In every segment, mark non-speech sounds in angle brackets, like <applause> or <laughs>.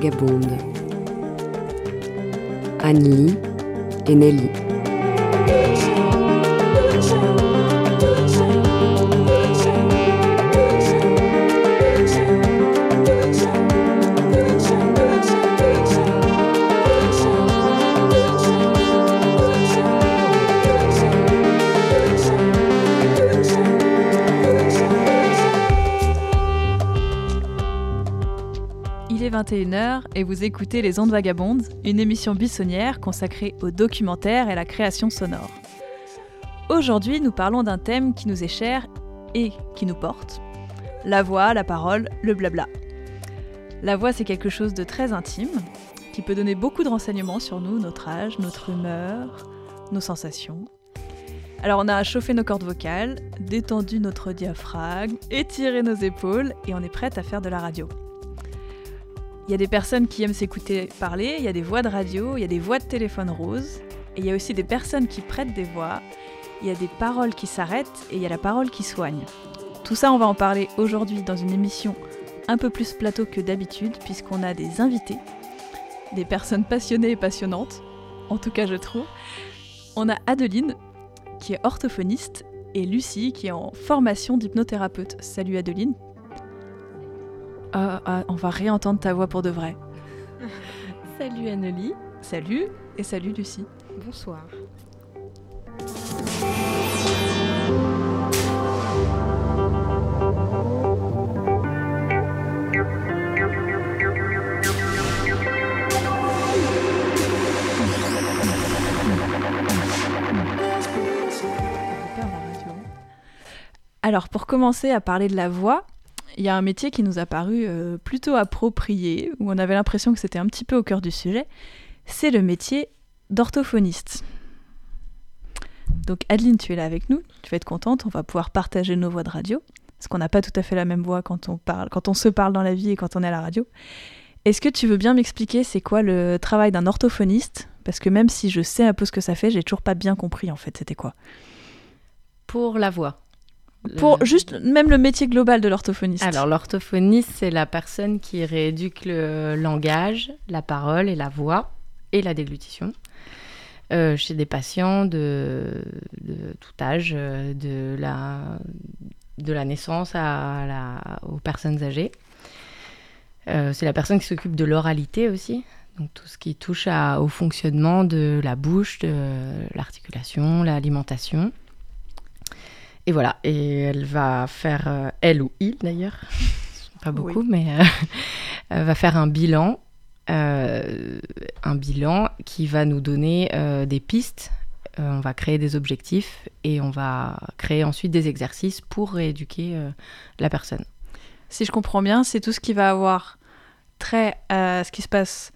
Vagabondes. Anne-Lee et Nelly. 21h et vous écoutez Les Ondes Vagabondes, une émission buissonnière consacrée au documentaire et à la création sonore. Aujourd'hui, nous parlons d'un thème qui nous est cher et qui nous porte la voix, la parole, le blabla. La voix, c'est quelque chose de très intime qui peut donner beaucoup de renseignements sur nous, notre âge, notre humeur, nos sensations. Alors on a chauffé nos cordes vocales, détendu notre diaphragme, étiré nos épaules et on est prête à faire de la radio. Il y a des personnes qui aiment s'écouter parler, il y a des voix de radio, il y a des voix de téléphone rose, et il y a aussi des personnes qui prêtent des voix, il y a des paroles qui s'arrêtent et il y a la parole qui soigne. Tout ça, on va en parler aujourd'hui dans une émission un peu plus plateau que d'habitude, puisqu'on a des invités, des personnes passionnées et passionnantes, en tout cas je trouve. On a Adeline, qui est orthophoniste, et Lucie, qui est en formation d'hypnothérapeute. Salut Adeline. Ah, ah, on va réentendre ta voix pour de vrai. <laughs> Salut Annelie. Salut et salut Lucie. Bonsoir. Alors pour commencer à parler de la voix, il y a un métier qui nous a paru euh, plutôt approprié, où on avait l'impression que c'était un petit peu au cœur du sujet, c'est le métier d'orthophoniste. Donc Adeline, tu es là avec nous, tu vas être contente, on va pouvoir partager nos voix de radio, parce qu'on n'a pas tout à fait la même voix quand on, parle, quand on se parle dans la vie et quand on est à la radio. Est-ce que tu veux bien m'expliquer c'est quoi le travail d'un orthophoniste? Parce que même si je sais un peu ce que ça fait, j'ai toujours pas bien compris en fait c'était quoi? Pour la voix. Pour Le- juste même le métier global de l'orthophoniste. Alors, l'orthophoniste, c'est la personne qui rééduque le langage, la parole et la voix et la déglutition euh, chez des patients de, de tout âge, euh, de la, de la naissance à la, aux personnes âgées. Euh, c'est la personne qui s'occupe de l'oralité aussi, donc tout ce qui touche à- au fonctionnement de la bouche, de l'articulation, l'alimentation. Et voilà, et elle va faire, euh, elle ou il d'ailleurs, <laughs> pas beaucoup, mais euh, <laughs> elle va faire un bilan, euh, un bilan qui va nous donner euh, des pistes. On va créer des objectifs et on va créer ensuite des exercices pour rééduquer la personne. Si je comprends bien, c'est tout ce qui va avoir trait à ce qui se passe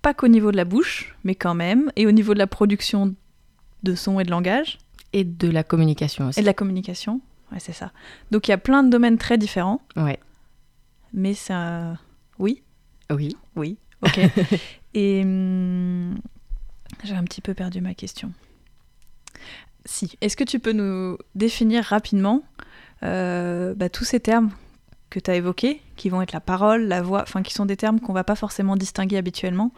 pas qu'au niveau de la bouche, mais quand même, et au niveau de la production de son et de langage, Et de la communication aussi. et de la communication. Ouais, c'est ça. Donc il y a plein de domaines très différents, Ouais. mais c'est un... Oui Oui. Oui. Ok. <laughs> et hum, j'ai un petit peu perdu ma question. Si. Est-ce que tu peux nous définir rapidement euh, bah, tous ces termes que tu as évoqués, qui vont être la parole, la voix, enfin qui sont des termes qu'on va pas forcément distinguer habituellement,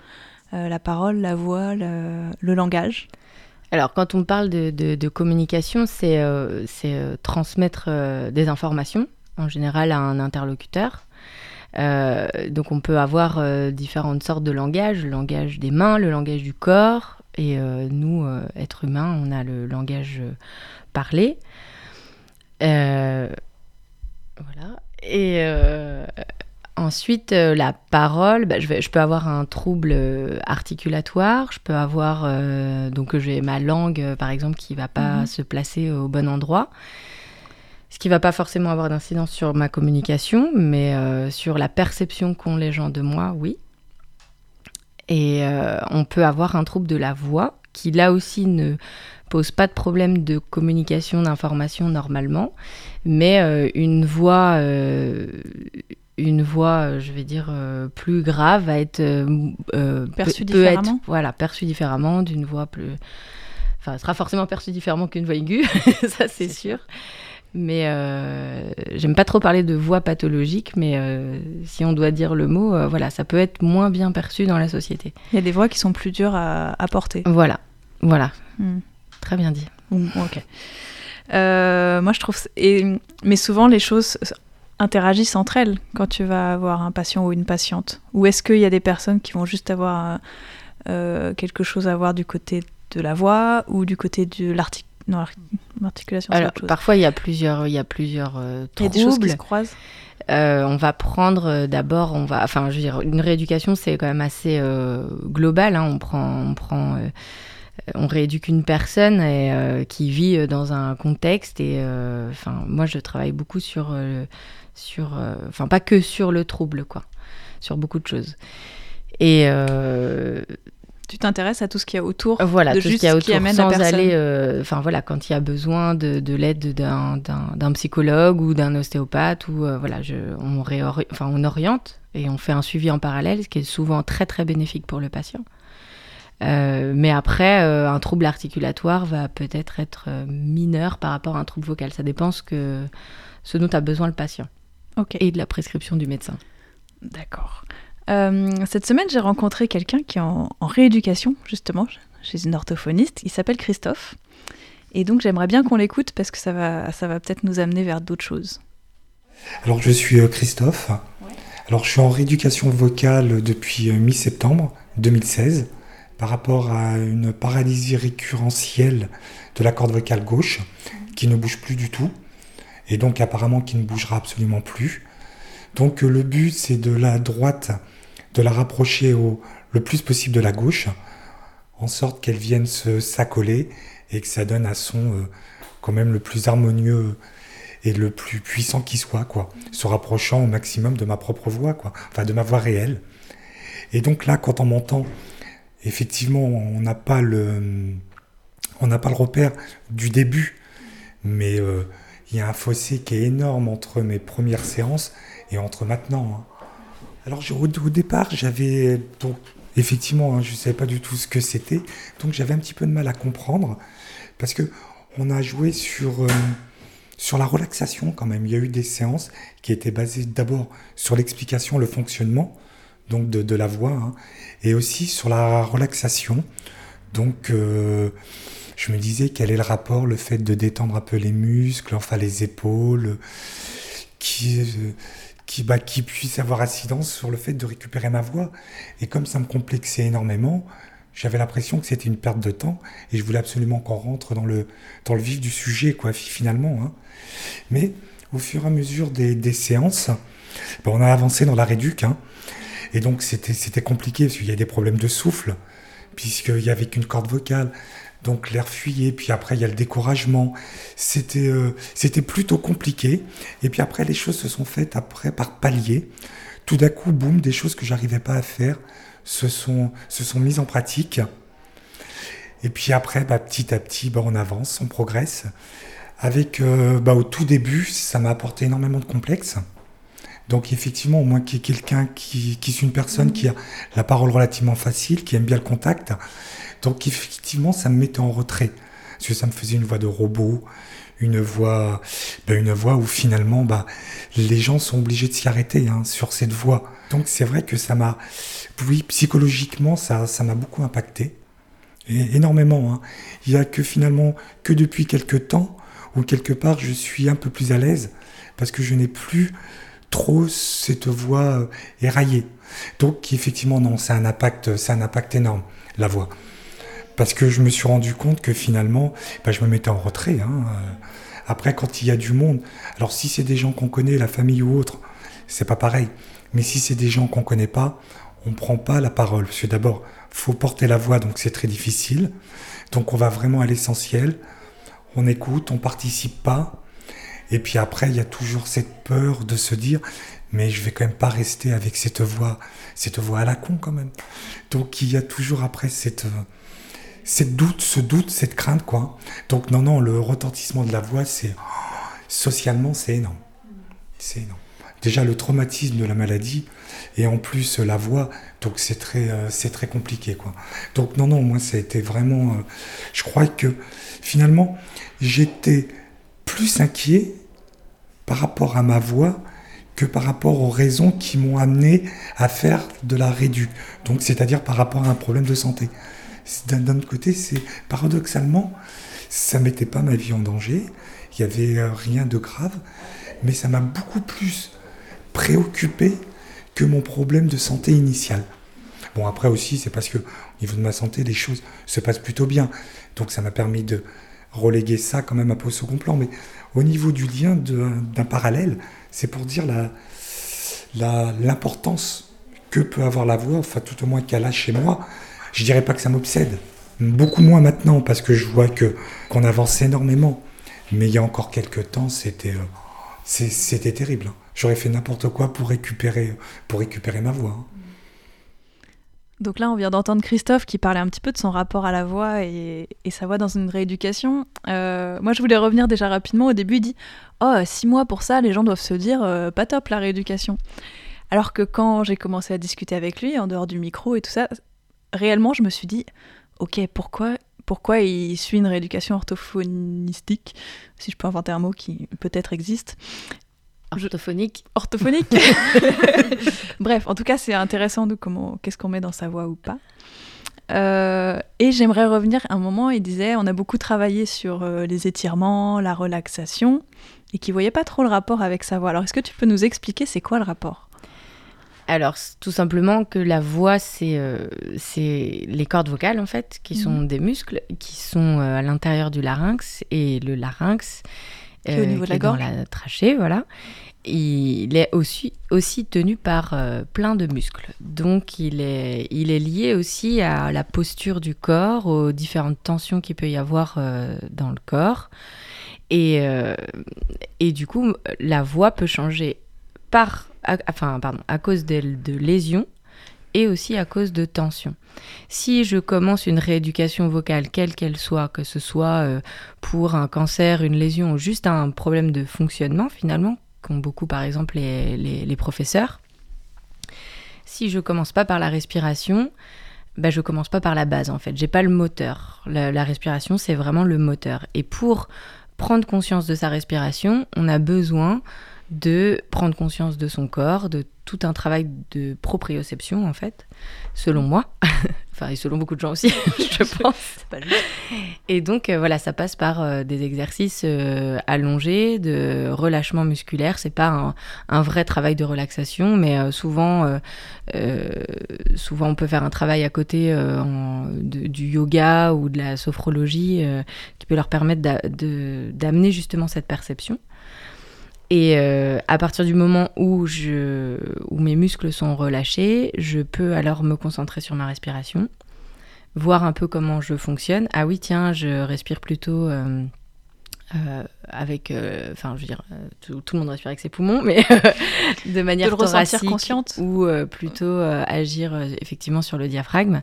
Euh, la parole, la voix, le, le langage? Alors, quand on parle de, communication, c'est euh, euh, transmettre euh, des informations, en général à un interlocuteur. Donc, on peut avoir différentes sortes de langages, le langage des mains, le langage du corps. Et nous, êtres humains, on a le langage parlé. Voilà. Et ensuite, euh, la parole, bah, je, vais- je peux avoir un trouble euh, articulatoire, je peux avoir, euh, donc j'ai ma langue, par exemple, qui va pas Mhm. se placer au bon endroit. Ce qui va pas forcément avoir d'incidence sur ma communication, mais euh, sur la perception qu'ont les gens de moi, oui. Et on peut avoir un trouble de la voix qui, là aussi, ne pose pas de problème de communication d'information normalement, mais euh, une voix, euh, une voix, euh, je vais dire, euh, plus grave va être euh, Perçue peut- peut être, différemment voilà, perçue différemment d'une voix plus. Enfin, sera forcément perçue différemment qu'une voix aiguë, <laughs> ça c'est sûr. Mais euh, j'aime pas trop parler de voix pathologique, mais euh, si on doit dire le mot, euh, voilà, ça peut être moins bien perçu dans la société. Il y a des voix qui sont plus dures à, à porter. Voilà, voilà. Hmm. Très bien dit. Ok. Moi, je trouve. Et, mais souvent, les choses interagissent entre elles quand tu vas avoir un patient ou une patiente. Ou est-ce qu'il y a des personnes qui vont juste avoir euh, quelque chose à voir du côté de la voix ou du côté de non, l'articulation Alors, parfois, il y a plusieurs, il y a plusieurs euh, Il y a des choses qui se croisent. Euh, on va prendre euh, d'abord, on va, enfin, je veux dire, une rééducation, c'est quand même assez euh, global. hein. On prend, on prend, euh, on rééduque une personne et, euh, qui vit euh, dans un contexte. Et euh, enfin, moi, je travaille beaucoup sur, euh, sur, euh, enfin, pas que sur le trouble, quoi, sur beaucoup de choses. Et euh, Tu t'intéresses à tout ce qu'il y a autour. voilà, de tout ce qu'il y a autour, qui amène la sans personne. aller, euh, enfin voilà, quand il y a besoin de, de l'aide d'un- psychologue ou d'un ostéopathe, ou voilà, je, on, enfin, on oriente et on fait un suivi en parallèle, ce qui est souvent très très bénéfique pour le patient. Euh, mais après, euh, un trouble articulatoire va peut-être être mineur par rapport à un trouble vocal. Ça dépend ce, que, ce dont a besoin le patient Ok. et de la prescription du médecin. D'accord. Euh, cette semaine, j'ai rencontré quelqu'un qui est en, en rééducation, justement, chez une orthophoniste. Il s'appelle Christophe. Et donc, j'aimerais bien qu'on l'écoute parce que ça va, ça va peut-être nous amener vers d'autres choses. Alors je suis euh, Christophe. Alors je suis en rééducation vocale depuis euh, mi-septembre 2016 par rapport à une paralysie récurrentielle de la corde vocale gauche qui ne bouge plus du tout et donc apparemment qui ne bougera absolument plus. Donc euh, le but c'est de la droite de la rapprocher le plus possible de la gauche en sorte qu'elle vienne se s'accoler et que ça donne un son euh, quand même le plus harmonieux et le plus puissant qui soit, quoi, se rapprochant au maximum de ma propre voix, quoi, enfin de ma voix réelle. Et donc là, quand on m'entend, effectivement, on n'a pas le, on n'a pas le repère du début, mais euh, il y a un fossé qui est énorme entre mes premières séances et entre maintenant. hein. Alors au départ, j'avais donc effectivement, hein, je ne savais pas du tout ce que c'était, donc j'avais un petit peu de mal à comprendre parce que on a joué sur euh, sur la relaxation quand même. Il y a eu des séances qui étaient basées d'abord sur l'explication, le fonctionnement donc de, de la voix, hein, et aussi sur la relaxation. Donc euh, je me disais quel est le rapport, le fait de détendre un peu les muscles, enfin les épaules, qui, euh, qui, bah, qui puisse avoir incidence sur le fait de récupérer ma voix? Et comme ça me complexait énormément, j'avais l'impression que c'était une perte de temps et je voulais absolument qu'on rentre dans le, dans le vif du sujet, quoi, fi- finalement. hein. Mais au fur et à mesure des, des séances, ben, on a avancé dans la réduc. hein. et donc c'était c'était compliqué parce qu'il y a des problèmes de souffle, puisqu'il n'y avait qu'une corde vocale. Donc l'air fuyait, puis après il y a le découragement. C'était euh, c'était plutôt compliqué. Et puis après les choses se sont faites après par paliers. Tout d'un coup, boum, des choses que j'arrivais pas à faire se sont, se sont mises en pratique. Et puis après, bah, petit à petit, bah, on avance, on progresse. Avec, euh, bah, au tout début, ça m'a apporté énormément de complexes. Donc effectivement, au moins qu'il y ait quelqu'un qui, qui est une personne qui a la parole relativement facile, qui aime bien le contact. Donc effectivement, ça me mettait en retrait. Parce que ça me faisait une voix de robot, une voix, bah, une voix où finalement, bah, les gens sont obligés de s'y arrêter hein, sur cette voix. Donc c'est vrai que ça m'a, oui, psychologiquement, ça, ça m'a beaucoup impacté. Et énormément. hein. Il y a que finalement, que depuis quelques temps, où quelque part je suis un peu plus à l'aise, parce que je n'ai plus trop cette voix euh, éraillée. Donc effectivement, non, c'est un impact, c'est un impact énorme, la voix. Parce que je me suis rendu compte que finalement, bah, je me mettais en retrait. hein. Euh, Après, quand il y a du monde, alors si c'est des gens qu'on connaît, la famille ou autre, c'est pas pareil. Mais si c'est des gens qu'on connaît pas, on prend pas la parole. Parce que d'abord, faut porter la voix, donc c'est très difficile. Donc on va vraiment à l'essentiel. On écoute, on participe pas. Et puis après, il y a toujours cette peur de se dire, mais je vais quand même pas rester avec cette voix, cette voix à la con quand même. Donc il y a toujours après cette, euh, cette doute, ce doute, cette crainte quoi. Donc non, non, le retentissement de la voix, c'est socialement, c'est énorme. C'est énorme. Déjà le traumatisme de la maladie et en plus la voix, donc c'est très, euh, c'est très compliqué quoi. Donc non, non, moi ça a été vraiment, euh, je crois que finalement j'étais plus inquiet par rapport à ma voix que par rapport aux raisons qui m'ont amené à faire de la rédu. Donc, c'est-à-dire par rapport à un problème de santé. D'un autre côté, c'est paradoxalement, ça mettait pas ma vie en danger. Il n'y avait euh, rien de grave, mais ça m'a beaucoup plus préoccupé que mon problème de santé initial. Bon, après aussi, c'est parce que au niveau de ma santé, les choses se passent plutôt bien. Donc, ça m'a permis de reléguer ça quand même un peu au second plan. Mais au niveau du lien d'un parallèle, c'est pour dire l'importance la, que peut avoir la voix, enfin tout au moins qu'elle a chez moi. Je dirais pas que ça m'obsède, beaucoup moins maintenant parce que je vois que qu'on avance énormément. Mais il y a encore quelques temps, c'était euh, terrible. Hein. J'aurais fait n'importe quoi pour récupérer pour récupérer ma voix. Hein. Donc là, on vient d'entendre Christophe qui parlait un petit peu de son rapport à la voix et, sa voix dans une rééducation. Euh, moi, je voulais revenir déjà rapidement. Au début, il dit Oh, six mois pour ça, les gens doivent se dire euh, pas top la rééducation. Alors que quand j'ai commencé à discuter avec lui, en dehors du micro et tout ça, réellement, je me suis dit Ok, pourquoi pourquoi il suit une rééducation orthophonistique, si je peux inventer un mot qui peut-être existe, Orthophonique. Orthophonique <laughs> <laughs> Bref, en tout cas, c'est intéressant de comment, qu'est-ce qu'on met dans sa voix ou pas. Euh, et j'aimerais revenir à un moment, il disait, on a beaucoup travaillé sur euh, les étirements, la relaxation, et qu'il voyait pas trop le rapport avec sa voix. Alors, est-ce que tu peux nous expliquer c'est quoi le rapport? Alors, tout simplement que la voix, c'est euh, les cordes vocales, en fait, qui sont mhm. des muscles, qui sont à l'intérieur du larynx. Et le larynx, au euh, niveau de la gorge. Dans la trachée, voilà. Il est aussi, aussi tenu par euh, plein de muscles. Donc il est, il est lié aussi à la posture du corps, aux différentes tensions qu'il peut y avoir euh, dans le corps. Et, et du coup, la voix peut changer par, enfin, pardon, à cause de, lésions et aussi à cause de tensions. Si je commence une rééducation vocale, quelle qu'elle soit, que ce soit euh, pour un cancer, une lésion ou juste un problème de fonctionnement finalement, qu'ont beaucoup par exemple les, professeurs, si je commence pas par la respiration, bah, je commence pas par la base en fait. J'ai pas le moteur. La respiration, c'est vraiment le moteur. Et pour prendre conscience de sa respiration, on a besoin de prendre conscience de son corps, de tout un travail de proprioception en fait, selon moi, <laughs> enfin et selon beaucoup de gens aussi, <laughs> je pense. et donc euh, voilà, ça passe par euh, des exercices euh, allongés, de relâchement musculaire. C'est pas un, vrai travail de relaxation, mais souvent, souvent on peut faire un travail à côté du yoga ou de la sophrologie qui peut leur permettre d'amener justement cette perception. Et euh, à partir du moment où, je, où mes muscles sont relâchés, je peux alors me concentrer sur ma respiration, voir un peu comment je fonctionne. Ah oui, tiens, je respire plutôt euh, euh, avec, euh, enfin, je veux dire, euh, tout, le monde respire avec ses poumons, mais de manière de thoracique consciente ou plutôt agir effectivement sur le diaphragme.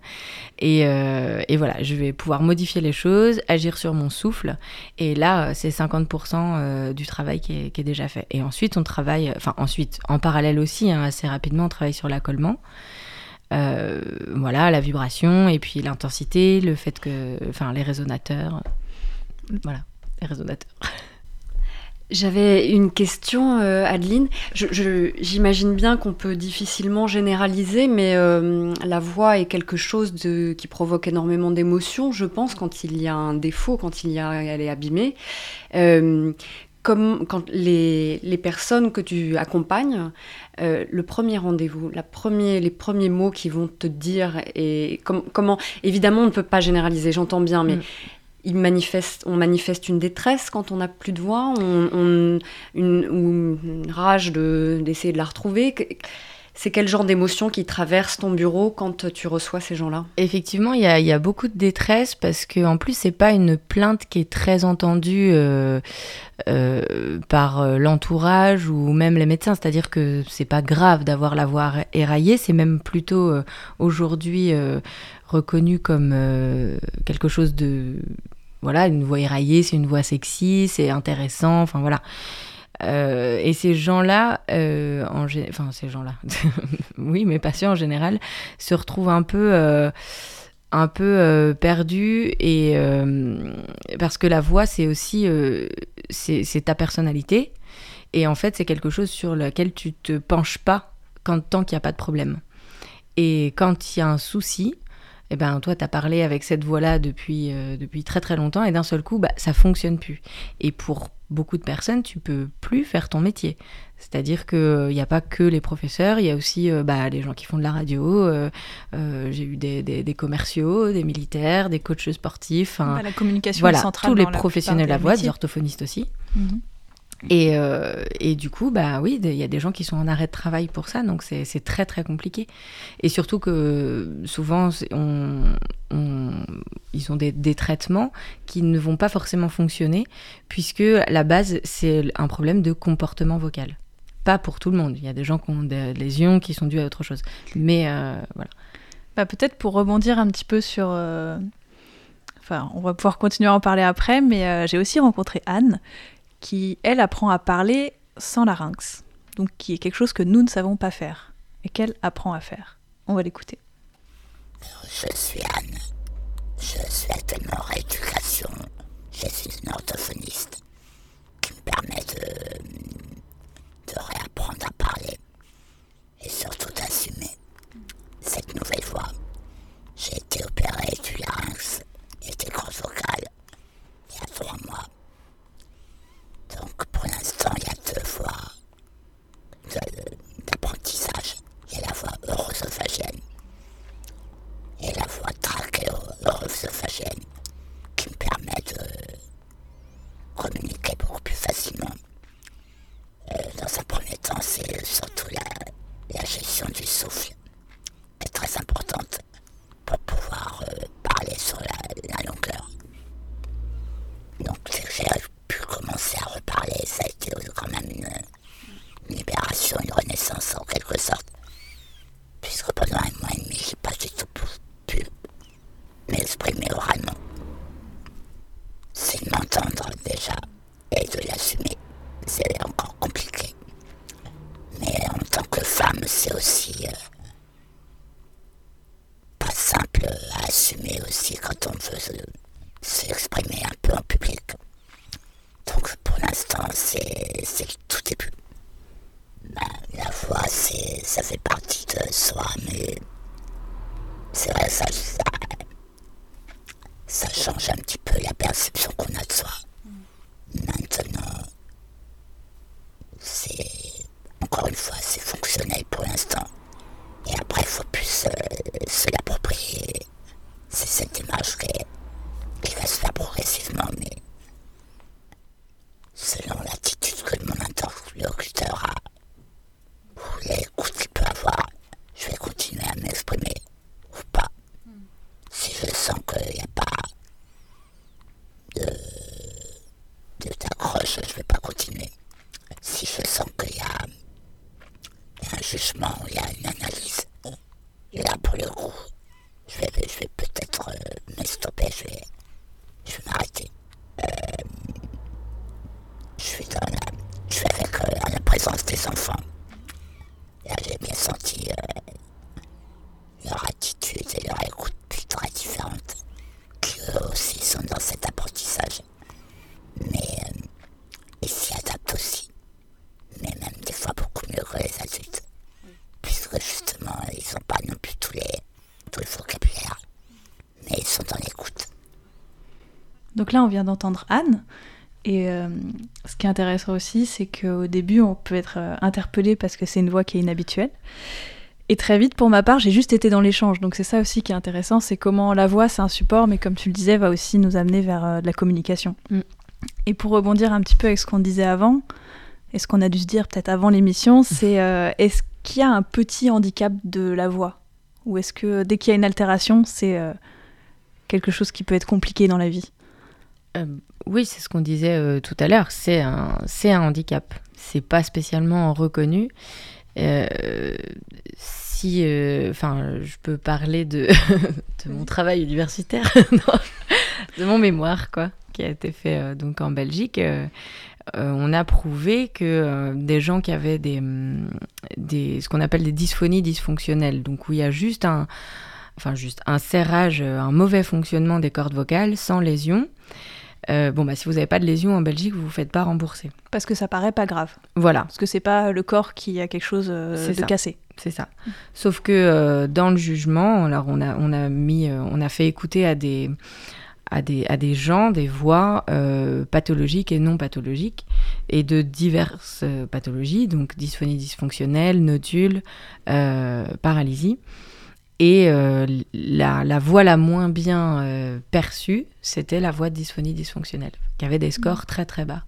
Et, et, voilà, je vais pouvoir modifier les choses, agir sur mon souffle. Et là, c'est 50% du travail qui est, qui est, déjà fait. Et ensuite, on travaille, enfin ensuite, en parallèle aussi, hein, assez rapidement, on travaille sur l'accollement. voilà, la vibration et puis l'intensité, le fait que, enfin, les résonateurs. Voilà résonateur. J'avais une question, euh, Adeline. J'imagine bien qu'on peut difficilement généraliser, mais euh, la voix est quelque chose de, qui provoque énormément d'émotions, je pense, quand il y a un défaut, quand il y a, elle est abîmée. Euh, comme quand les, les, personnes que tu accompagnes, le premier rendez-vous, premier, les premiers mots qu'ils vont te dire, et comment, évidemment, on ne peut pas généraliser, j'entends bien, mais mm on manifeste une détresse quand on n'a plus de voix, ou une rage d'essayer de, la retrouver. C'est quel genre d'émotion qui traverse ton bureau quand tu reçois ces gens-là? Effectivement, il y, a, beaucoup de détresse parce que en plus c'est pas une plainte qui est très entendue euh, euh, par euh, l'entourage ou même les médecins. C'est-à-dire que c'est pas grave d'avoir la voix éraillée, c'est même plutôt aujourd'hui reconnu comme quelque chose de voilà une voix éraillée, c'est une voix sexy, c'est intéressant, enfin voilà. Euh, et ces gens-là, euh, enfin ces gens-là, <laughs> oui, mes patients en général, se retrouvent un peu, euh, un peu perdus et parce que la voix, c'est aussi, c'est ta personnalité. Et en fait, c'est quelque chose sur lequel tu te penches pas quand, tant qu'il n'y a pas de problème. Et quand il y a un souci, eh ben, toi, tu as parlé avec cette voix-là depuis, euh, depuis très très longtemps et d'un seul coup, bah, ça fonctionne plus. Et pour beaucoup de personnes, tu peux plus faire ton métier. C'est-à-dire qu'il n'y a pas que les professeurs, il y a aussi euh, bah, les gens qui font de la radio. Euh, J'ai eu des, des, commerciaux, des militaires, des coachs sportifs. Bah, la communication voilà, centrale. Tous les professionnels de la voix, des orthophonistes aussi. Mhm. Et, euh, et, du coup, bah oui, il y a des gens qui sont en arrêt de travail pour ça, donc c'est très très compliqué. Et surtout que souvent, on, ils ont des, des, traitements qui ne vont pas forcément fonctionner, puisque la base, c'est un problème de comportement vocal. Pas pour tout le monde. Il y a des gens qui ont des lésions qui sont dues à autre chose. Mais euh, voilà. Bah, Peut-être pour rebondir un petit peu sur. Euh, enfin, on va pouvoir continuer à en parler après, mais j'ai aussi rencontré Anne qui, elle, apprend à parler sans larynx, donc qui est quelque chose que nous ne savons pas faire, et qu'elle apprend à faire. On va l'écouter. Je suis Anne. Je actuellement en rééducation. Je suis une orthophoniste qui me permet de, de réapprendre à parler et surtout d'assumer cette nouvelle voix. J'ai été opéré du larynx et des cordes vocales il y a trois mois. Donc pour l'instant, il y a deux voies d'apprentissage. Il y a la voie eurosophagienne et la voie trachéo-eurosophagienne qui me permet de communiquer beaucoup plus facilement. Euh, dans un premier temps, c'est surtout la, la, gestion du souffle adultes. Puisque justement, ils n'ont pas non plus tous les, tous les vocabulaires. Mais ils sont dans l'écoute. Donc là, on vient d'entendre Anne. Et euh, ce qui est intéressant aussi, c'est qu'au début, on peut être euh, interpellé parce que c'est une voix qui est inhabituelle. Et très vite, pour ma part, j'ai juste été dans l'échange. Donc c'est ça aussi qui est intéressant, c'est comment la voix, c'est un support, mais comme tu le disais, va aussi nous amener vers euh, de la communication. Mm. Et pour rebondir un petit peu avec ce qu'on disait avant, et ce qu'on a dû se dire peut-être avant l'émission, c'est est-ce qu'il y a un petit handicap de la voix? Ou est-ce que dès qu'il y a une altération, c'est quelque chose qui peut être compliqué dans la vie? Oui, c'est ce qu'on disait euh, tout à l'heure. C'est un, c'est un handicap. C'est pas spécialement reconnu. Euh, si, euh, enfin, je peux parler de, <laughs> de mon travail universitaire, <laughs> de mon mémoire, quoi, qui a été fait donc en Belgique. On a prouvé que des gens qui avaient des, des ce qu'on appelle des dysphonies dysfonctionnelles, donc où il y a juste un, enfin juste un serrage, un mauvais fonctionnement des cordes vocales sans lésion, Euh, bon, bah, si vous n'avez pas de lésion en Belgique, vous ne vous faites pas rembourser. Parce que ça paraît pas grave. Voilà, Parce que c'est pas le corps qui a quelque chose euh, de ça. cassé. c'est ça. Sauf que euh, dans le jugement, alors on a, on a mis, euh, on a fait écouter à des, à des, à des gens des voix euh, pathologiques et non pathologiques et de diverses euh, pathologies, donc dysphonie dysfonctionnelle, nodule, euh, paralysie. Et euh, la, la voix la moins bien perçue, c'était la voix de dysphonie dysfonctionnelle, qui avait des scores très très bas.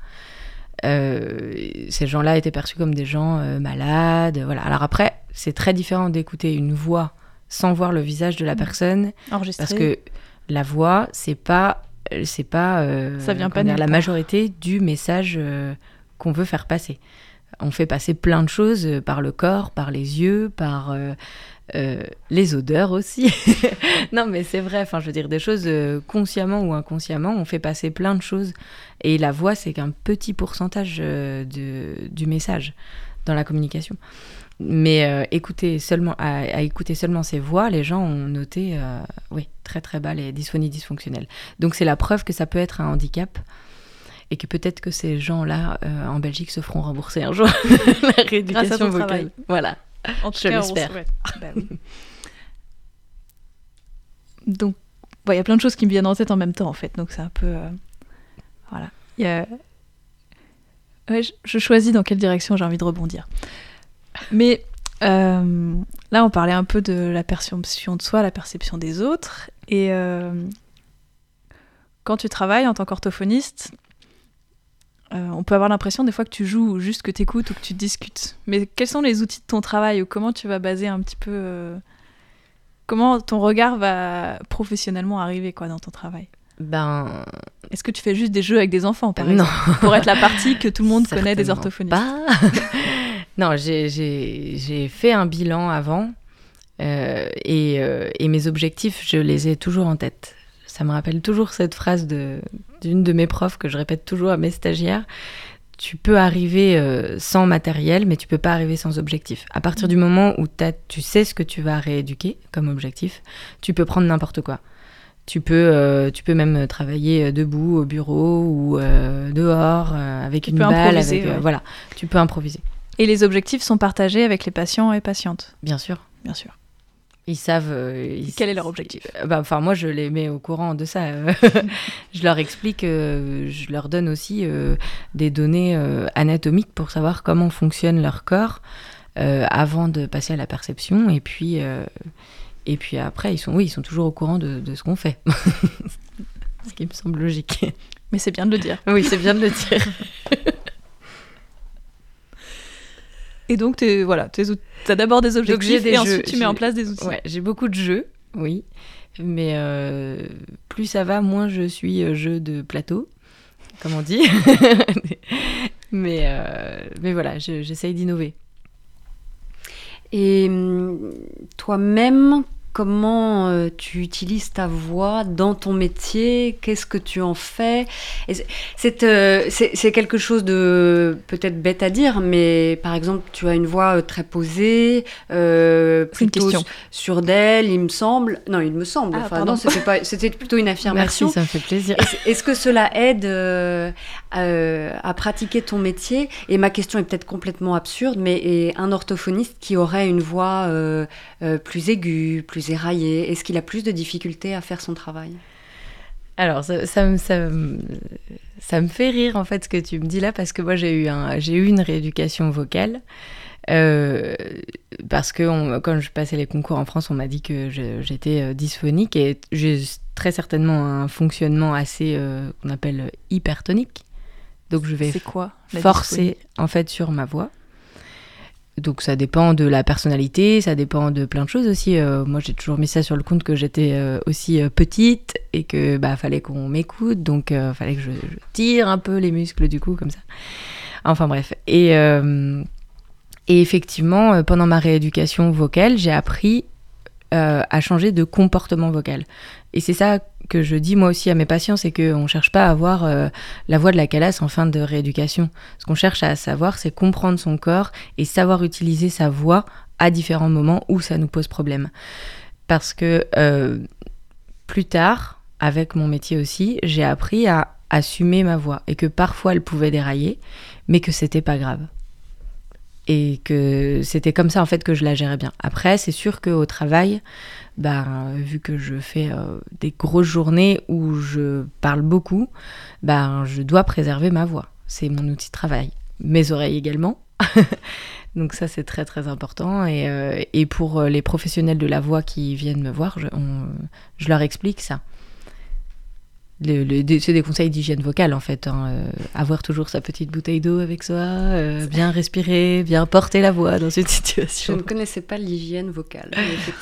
Ces gens-là étaient perçus comme des gens malades. Voilà. Alors après, c'est très différent d'écouter une voix sans voir le visage de la Mhm. personne, Enregistré. parce que la voix, c'est pas, euh, c'est pas, euh, Ça vient pas dire, la majorité du message euh, qu'on veut faire passer. On fait passer plein de choses euh, par le corps, par les yeux, par les odeurs aussi. <laughs> non, mais c'est vrai. Enfin, je veux dire des choses consciemment ou inconsciemment, on fait passer plein de choses. Et la voix, c'est qu'un petit pourcentage de, du message dans la communication. Mais euh, écouter seulement, à, à écouter seulement ces voix, les gens ont noté, euh, oui, très très bas les dysphonies dysfonctionnelles. Donc c'est la preuve que ça peut être un handicap et que peut-être que ces gens-là euh, en Belgique se feront rembourser un jour <laughs> la rééducation vocale. travail. Voilà. En tout Je cas, on <laughs> oui. Donc, bon, il y a plein de choses qui me viennent en tête en même temps, en fait. Donc, c'est un peu. euh, Voilà. Il y a- Ouais, je, je choisis dans quelle direction j'ai envie de rebondir. Mais euh, là, on parlait un peu de la perception de soi, la perception des autres. Et euh, quand tu travailles en tant qu'orthophoniste, euh, on peut avoir l'impression des fois que tu joues ou juste que tu écoutes ou que tu discutes. Mais quels sont les outils de ton travail ou comment tu vas baser un petit peu. comment ton regard va professionnellement arriver quoi, dans ton travail? Ben Est-ce que tu fais juste des jeux avec des enfants, par non. exemple Pour être la partie que tout le monde connaît des orthophonistes. Pas. <laughs> non, j'ai- fait un bilan avant euh, et, euh, et mes objectifs, je les ai toujours en tête. Ça me rappelle toujours cette phrase d'une de, mes profs que je répète toujours à mes stagiaires. Tu peux arriver euh, sans matériel, mais tu peux pas arriver sans objectif. À partir du moment où tu sais ce que tu vas rééduquer comme objectif, tu peux prendre n'importe quoi. Tu peux, euh, tu peux même travailler debout au bureau ou euh, dehors euh, avec Tu une balle. Avec, ouais. Voilà, tu peux improviser, Et les objectifs sont partagés avec les patients et patientes, bien sûr. bien sûr. Ils savent. euh, ils- Quel est leur objectif? Euh, bah, Enfin, moi, je les mets au courant de ça. euh. <laughs> <laughs> je leur explique, euh, je leur donne aussi euh, des données euh, anatomiques pour savoir comment fonctionne leur corps avant de passer à la perception. Et puis, et puis après, ils sont, oui, ils sont toujours au courant de, de ce qu'on fait. <laughs> ce qui me semble logique. Mais c'est bien de le dire. oui, c'est bien de le dire. Et donc, tu voilà, tu as d'abord des objectifs des et jeux, ensuite tu mets en place des outils. Ouais, j'ai beaucoup de jeux, oui. Mais euh, plus ça va, moins je suis euh, jeu de plateau, comme on dit. <laughs> mais, euh, mais voilà, je- j'essaye d'innover. Et hum, toi-même, comment euh, tu utilises ta voix dans ton métier? Qu'est-ce que tu en fais? C'est- euh, c'est- quelque chose de peut-être bête à dire, mais par exemple, tu as une voix euh, très posée, euh, une plutôt sûre d'elle, il me semble. Non, il me semble. Ah, enfin, pardon. non, c'était plutôt une <laughs> affirmation. Merci, ça me fait plaisir. Est-ce- que cela aide à pratiquer ton métier? Et ma question est peut-être complètement absurde, mais un orthophoniste qui aurait une voix plus aiguë, plus éraillée, est-ce qu'il a plus de difficultés à faire son travail? Alors, ça, ça me, ça, me- ça me fait rire en fait ce que tu me dis là, parce que moi j'ai eu, un, j'ai eu une rééducation vocale. euh, parce que on- quand je passais les concours en France, on m'a dit que je- j'étais euh, dysphonique et j'ai très certainement un fonctionnement assez euh, qu'on appelle hypertonique. Donc je vais C'est quoi la forcer en fait sur ma voix. Donc ça dépend de la personnalité, ça dépend de plein de choses aussi. Euh, moi j'ai toujours mis ça sur le compte que j'étais euh, aussi euh, petite et que bah fallait qu'on m'écoute, donc fallait que je, tire un peu les muscles du coup comme ça. Enfin bref. Et, et effectivement, pendant ma rééducation vocale, j'ai appris euh, à changer de comportement vocal. Et c'est ça que je dis moi aussi à mes patients, c'est qu'on ne cherche pas à avoir euh, la voix de la calasse en fin de rééducation. Ce qu'on cherche à savoir, c'est comprendre son corps et savoir utiliser sa voix à différents moments où ça nous pose problème. Parce que euh, plus tard, avec mon métier aussi, j'ai appris à assumer ma voix et que parfois elle pouvait dérailler, mais que c'était pas grave. Et que c'était comme ça en fait que je la gérais bien. Après, c'est sûr qu'au travail, ben, vu que je fais euh, des grosses journées où je parle beaucoup, ben, je dois préserver ma voix. C'est mon outil de travail. Mes oreilles également. <laughs> Donc ça, c'est très très important. Et, euh, pour les professionnels de la voix qui viennent me voir, je leur explique ça c'est des conseils d'hygiène vocale en fait. Hein, euh, avoir toujours sa petite bouteille d'eau avec soi, euh, bien respirer, bien porter la voix dans une <laughs> situation. Je ne connaissais pas l'hygiène vocale.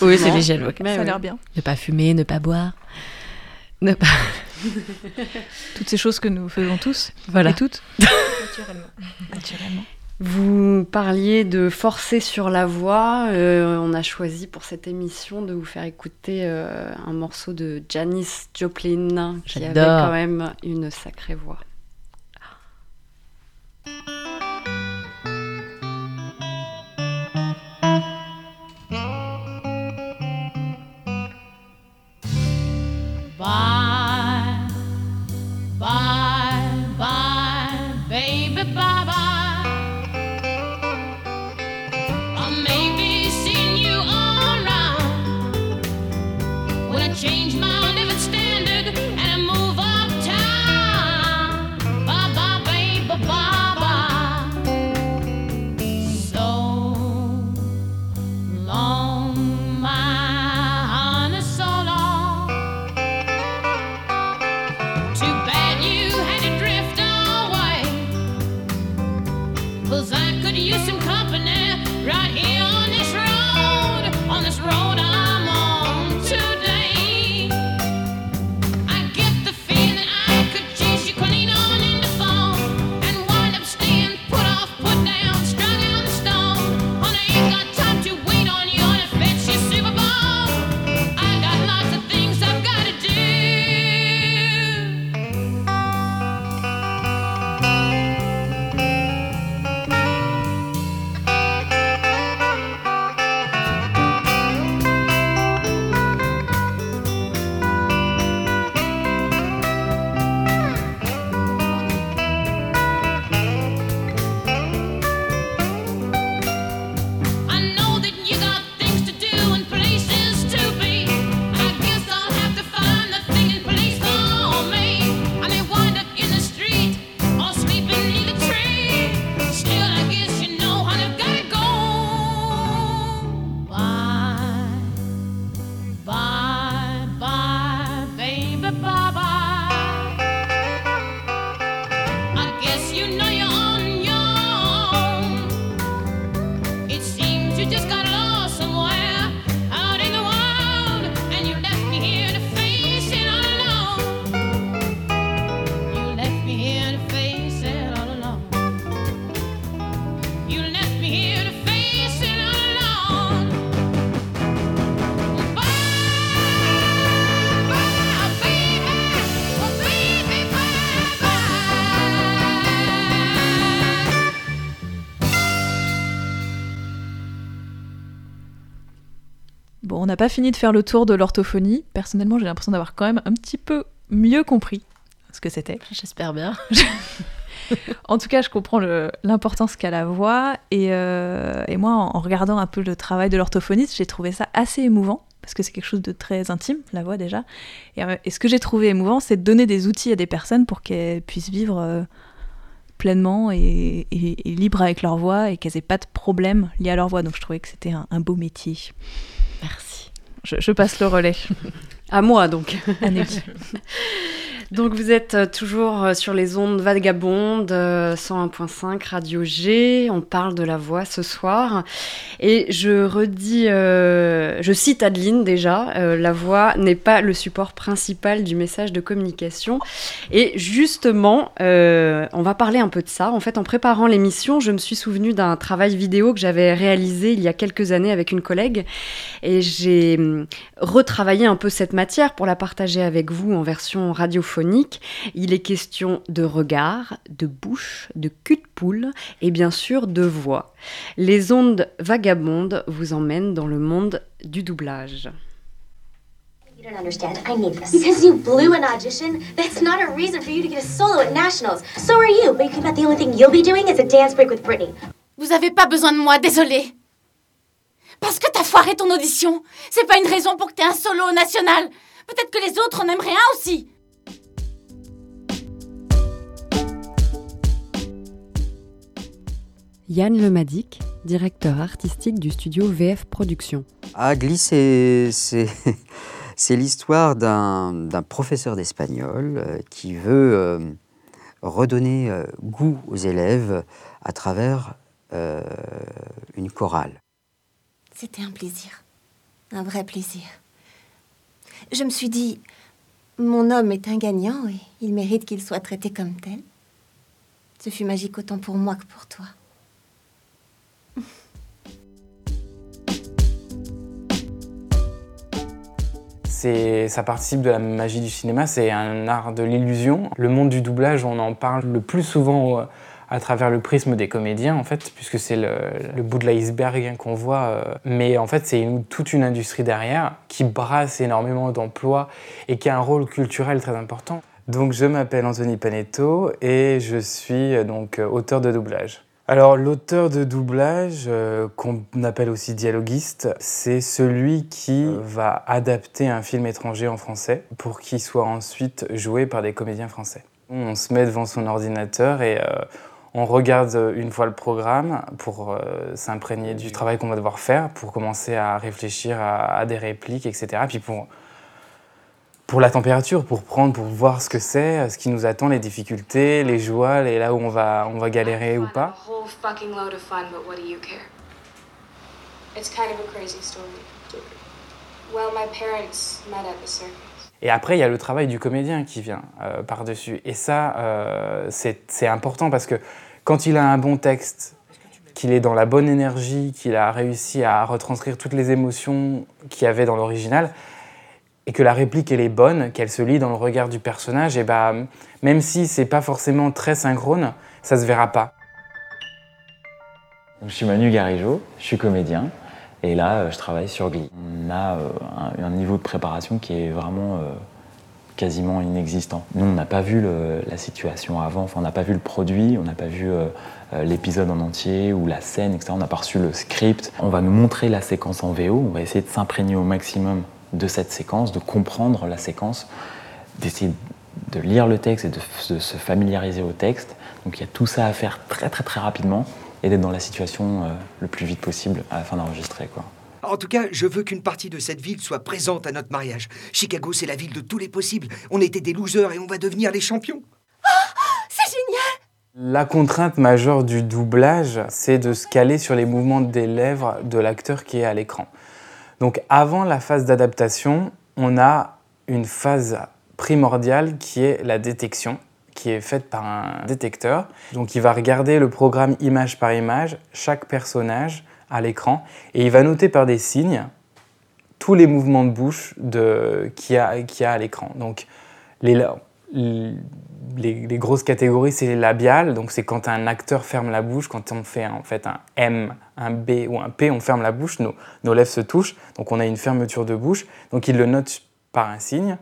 oui, c'est l'hygiène vocale. ça a l'air bien. Ne pas fumer, ne pas boire. Ne pas... Toutes ces choses que nous faisons tous. Voilà. Et toutes. <laughs> Naturellement. Naturellement. Vous parliez de forcer sur la voix. Euh, on a choisi pour cette émission de vous faire écouter euh, un morceau de Janis Joplin, qui avait quand même une sacrée voix. Bye, on n'a pas fini de faire le tour de l'orthophonie. Personnellement, j'ai l'impression d'avoir quand même un petit peu mieux compris ce que c'était. J'espère bien. <laughs> En tout cas, je comprends l'importance qu'a la voix. Et, euh, et moi, en, en regardant un peu le travail de l'orthophoniste, j'ai trouvé ça assez émouvant. Parce que c'est quelque chose de très intime, la voix déjà. Et, euh, et ce que j'ai trouvé émouvant, c'est de donner des outils à des personnes pour qu'elles puissent vivre euh, pleinement et, et- et libre avec leur voix et qu'elles aient pas de problème liés à leur voix. Donc je trouvais que c'était un, un beau métier. Je passe le relais À moi donc. <laughs> Donc vous êtes euh, toujours euh, sur les ondes vagabondes, euh, 101.5 Radio G. On parle de la voix ce soir. Et je redis, euh, je cite Adeline déjà, euh, la voix n'est pas le support principal du message de communication. Et justement, euh, on va parler un peu de ça. En fait, en préparant l'émission, je me suis souvenu d'un travail vidéo que j'avais réalisé il y a quelques années avec une collègue. Et j'ai hum, retravaillé un peu cette matière pour la partager avec vous en version radiophonique. Il est question de regard, de bouche, de cul de poule et bien sûr de voix. Les ondes vagabondes vous emmènent dans le monde du doublage. You don't understand. I need this. Because you blew an audition, that's not a reason for you to get a solo at nationals. So are you, but you bet the only thing you'll be doing is a dance break with Britney. Vous avez pas besoin de moi, désolé. Parce que t'as foiré ton audition. C'est pas une raison pour que t'aies un solo au national. Peut-être que les autres en aimeraient un aussi. Yann Lemadic, directeur artistique du studio VF Productions. Ah, Glee, c'est, <laughs> l'histoire d'un, professeur d'espagnol euh, qui veut euh, redonner euh, goût aux élèves à travers euh, une chorale. C'était un plaisir. Un vrai plaisir. Je me suis dit, mon homme est un gagnant et il mérite qu'il soit traité comme tel. Ce fut magique autant pour moi que pour toi. Ça participe de la magie du cinéma, c'est un art de l'illusion. Le monde du doublage, on en parle le plus souvent euh, à travers le prisme des comédiens, en fait, puisque c'est le, bout de l'iceberg qu'on voit. euh. Mais en fait, c'est toute une industrie derrière qui brasse énormément d'emplois et qui a un rôle culturel très important. Donc, je m'appelle Anthony Panetto et je suis euh, donc euh, auteur de doublage. Alors, l'auteur de doublage, qu'on appelle aussi dialoguiste, c'est celui qui va adapter un film étranger en français pour qu'il soit ensuite joué par des comédiens français. On se met devant son ordinateur et on regarde euh, une fois le programme pour euh, s'imprégner du travail qu'on va devoir faire, pour commencer à réfléchir à, des répliques, etc. Puis pour, pour la température, pour prendre, pour voir ce que c'est, ce qui nous attend, les difficultés, les joies, et là où on va, on va galérer ou pas. It's kind of a crazy story. Well, my parents met at the circus. Et après, il y a le travail du comédien qui vient euh, par-dessus. Et ça, euh, c'est important parce que quand il a un bon texte, qu'il est dans la bonne énergie, qu'il a réussi à retranscrire toutes les émotions qu'il y avait dans l'original, et que la réplique elle est bonne, qu'elle se lit dans le regard du personnage, et bah, même si c'est pas forcément très synchrone, ça se verra pas. Je suis Manu Garigeau, je suis comédien et là euh, je travaille sur Glee. On a euh, un, niveau de préparation qui est vraiment euh, quasiment inexistant. Nous on n'a pas vu la situation avant, enfin on n'a pas vu le produit, on n'a pas vu l'épisode en entier ou la scène, etc. On n'a pas reçu le script. On va nous montrer la séquence en VO, on va essayer de s'imprégner au maximum de cette séquence, de comprendre la séquence, d'essayer de lire le texte et de, de se familiariser au texte. Donc il y a tout ça à faire très très très rapidement et d'être dans la situation euh, le plus vite possible à la fin d'enregistrer. Quoi. En tout cas, je veux qu'une partie de cette ville soit présente à notre mariage. Chicago, c'est la ville de tous les possibles. On était des losers et on va devenir les champions. C'est génial La contrainte majeure du doublage, c'est de se caler sur les mouvements des lèvres de l'acteur qui est à l'écran. Donc avant la phase d'adaptation, on a une phase primordiale qui est la détection, qui est faite par un détecteur. Donc il va regarder le programme image par image, chaque personnage à l'écran, et il va noter par des signes tous les mouvements de bouche de, qu'il y a, a à l'écran. Donc les, les, les grosses catégories, c'est les labiales. Donc, c'est quand un acteur ferme la bouche. Quand on fait en fait un M, un B ou un P, on ferme la bouche. Nos, nos lèvres se touchent. Donc, on a une fermeture de bouche. Donc, il le note par un signe.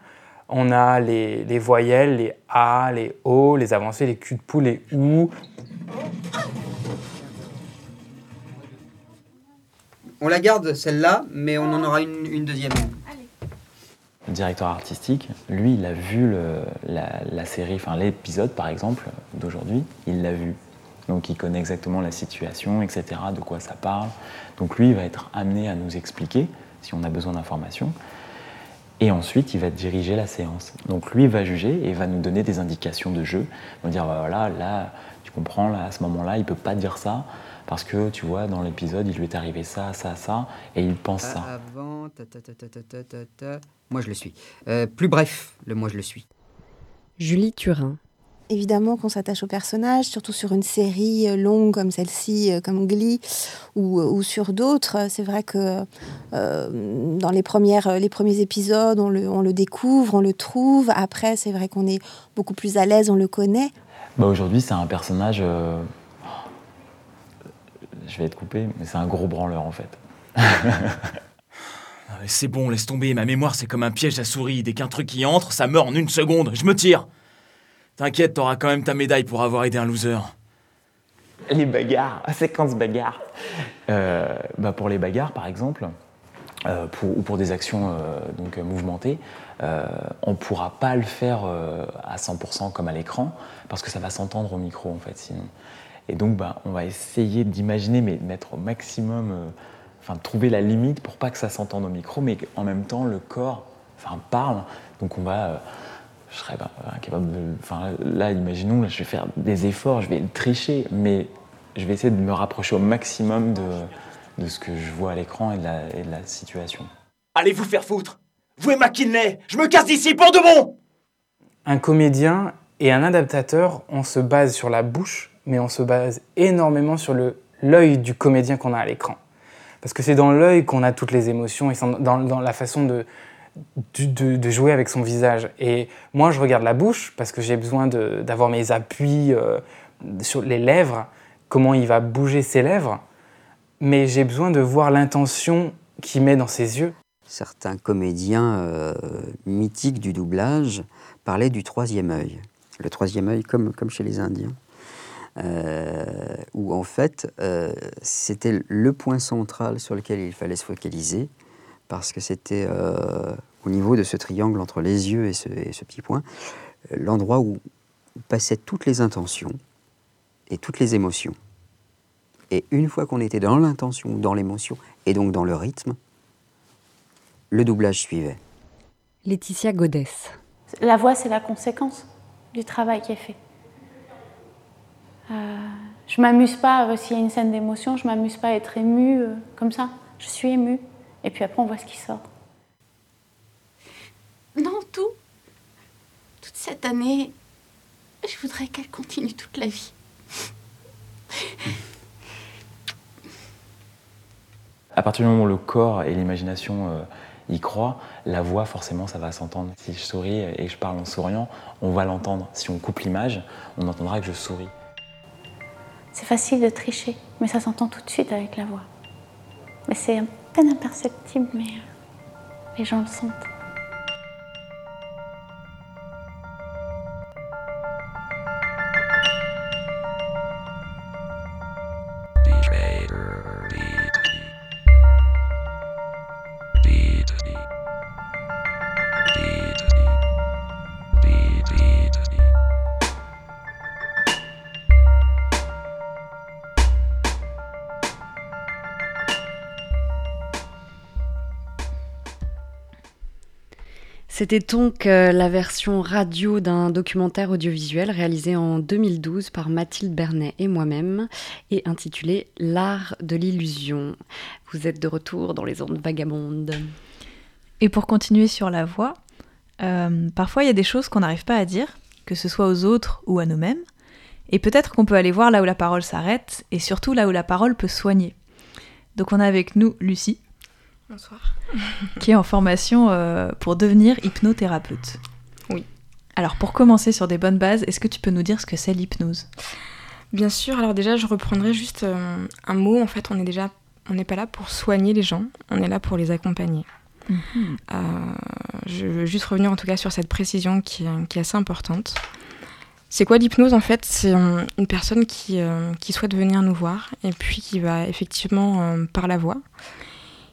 On a les, les voyelles, les A, les O, les avancées, les culs de poule, les OU. On la garde celle-là, mais on en aura une, une deuxième. Le directeur artistique, lui, il a vu le- la, la série, enfin l'épisode par exemple d'aujourd'hui, il l'a vu. Donc il connaît exactement la situation, etc., de quoi ça parle. Donc lui, il va être amené à nous expliquer si on a besoin d'informations. Et ensuite, il va diriger la séance. Donc lui va juger et va nous donner des indications de jeu. Il va dire, euh, voilà, là, tu comprends, là, à ce moment-là, il ne peut pas dire ça, parce que, tu vois, dans l'épisode, il lui est arrivé ça, ça, ça, et il pense ah, ça. Avant, ta, ta, ta, moi je le suis. Euh, plus bref, le moi je le suis. Julie Turin, Évidemment qu'on s'attache au personnage, surtout sur une série euh, longue comme celle-ci, euh, comme Glee, ou, ou sur d'autres. C'est vrai que euh, dans les, premières, les premiers épisodes, on le, on le découvre, on le trouve. Après, c'est vrai qu'on est beaucoup plus à l'aise, on le connaît. Bah aujourd'hui, c'est un personnage. euh, Je vais être coupé, mais c'est un gros branleur en fait. <laughs> C'est bon, laisse tomber, ma mémoire c'est comme un piège à souris. Dès qu'un truc y entre, ça meurt en une seconde. Je me tire. T'inquiète, t'auras quand même ta médaille pour avoir aidé un loser. Les bagarres, <laughs> séquence bagarre. Euh, bah pour les bagarres, par exemple, euh, ou pour des actions euh, donc, mouvementées, on ne pourra pas le faire à 100% comme à l'écran, parce que ça va s'entendre au micro, en fait, sinon. Et donc, bah, on va essayer d'imaginer, mais de mettre au maximum, enfin, trouver la limite pour pas que ça s'entende au micro, mais qu'en même temps, le corps parle. Donc, on va. Euh, je serais bah, incapable de. Enfin, là, imaginons, là, je vais faire des efforts, je vais tricher, mais je vais essayer de me rapprocher au maximum de, de ce que je vois à l'écran et, de la- et de la situation. Allez vous faire foutre? Vous et McKinley Je me casse d'ici pour de bon Un comédien et un adaptateur, on se base sur la bouche, mais on se base énormément sur l'œil du comédien qu'on a à l'écran. Parce que c'est dans l'œil qu'on a toutes les émotions et c'est dans, dans la façon de, de, jouer avec son visage. Et moi, je regarde la bouche parce que j'ai besoin d'avoir mes appuis euh, sur les lèvres, comment il va bouger ses lèvres, mais j'ai besoin de voir l'intention qu'il met dans ses yeux. Certains comédiens euh, mythiques du doublage parlaient du troisième œil. Le troisième œil, comme, comme chez les Indiens, euh, où en fait, c'était le point central sur lequel il fallait se focaliser, parce que c'était au niveau de ce triangle entre les yeux et ce, et ce petit point, euh, l'endroit où passaient toutes les intentions et toutes les émotions. Et une fois qu'on était dans l'intention, dans l'émotion, et donc dans le rythme, le doublage suivait. Laetitia Godès. La voix, c'est la conséquence du travail qui est fait. Euh, je m'amuse pas, euh, s'il y a une scène d'émotion, je m'amuse pas à être émue euh, comme ça. Je suis émue. Et puis après, on voit ce qui sort. Non, tout. Toute cette année, je voudrais qu'elle continue toute la vie. À partir du moment où le corps et l'imagination euh, y croient, la voix, forcément, ça va s'entendre. Si je souris et que je parle en souriant, on va l'entendre. Si on coupe l'image, on entendra que je souris. C'est facile de tricher, mais ça s'entend tout de suite avec la voix. Mais c'est à peine imperceptible, mais euh, les gens le sentent. C'était donc euh, la version radio d'un documentaire audiovisuel réalisé en 2012 par Mathilde Bernet et moi-même et intitulé L'art de l'illusion. Vous êtes de retour dans les ondes vagabondes. Et pour continuer sur la voix, euh, parfois il y a des choses qu'on n'arrive pas à dire, que ce soit aux autres ou à nous-mêmes, et peut-être qu'on peut aller voir là où la parole s'arrête, et surtout là où la parole peut soigner. Donc on a avec nous Lucie, Bonsoir. <laughs> qui est en formation euh, pour devenir hypnothérapeute. Oui. Alors pour commencer sur des bonnes bases, est-ce que tu peux nous dire ce que c'est l'hypnose? Bien sûr, alors déjà je reprendrai juste euh, un mot, en fait on est déjà, on n'est pas là pour soigner les gens, on est là pour les accompagner. Euh, je veux juste revenir en tout cas sur cette précision qui, est- qui est assez importante. C'est quoi l'hypnose en fait? C'est une personne qui, euh, qui souhaite venir nous voir et puis qui va effectivement euh, par la voix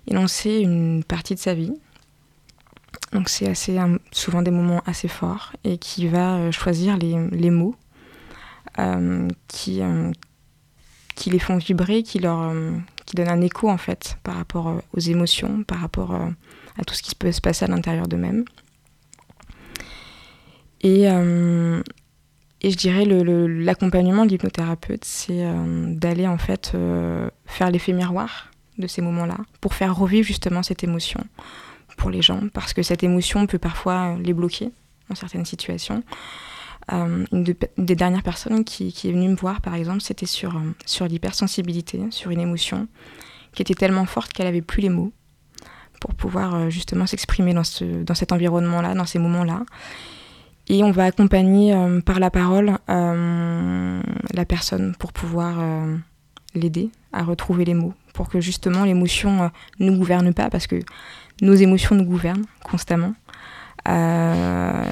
énoncer une partie de sa vie. Donc c'est assez souvent des moments assez forts et qui va euh, choisir les, les mots euh, qui, euh, qui les font vibrer, qui leur qui donnent un écho en fait par rapport aux émotions, par rapport à tout ce qui peut se passer à l'intérieur d'eux-mêmes. Et, et je dirais le- le- l'accompagnement de l'hypnothérapeute, c'est d'aller en fait faire l'effet miroir de ces moments-là pour faire revivre justement cette émotion pour les gens, parce que cette émotion peut parfois les bloquer dans certaines situations. Euh, une, de- une des dernières personnes qui, est venue me voir, par exemple, c'était sur, euh, sur l'hypersensibilité, sur une émotion qui était tellement forte qu'elle n'avait plus les mots pour pouvoir euh, justement s'exprimer dans, ce, dans cet environnement-là, dans ces moments-là. Et on va accompagner euh, par la parole euh, la personne pour pouvoir euh, l'aider à retrouver les mots, pour que justement l'émotion euh, ne gouverne pas, parce que nos émotions nous gouvernent constamment. Euh,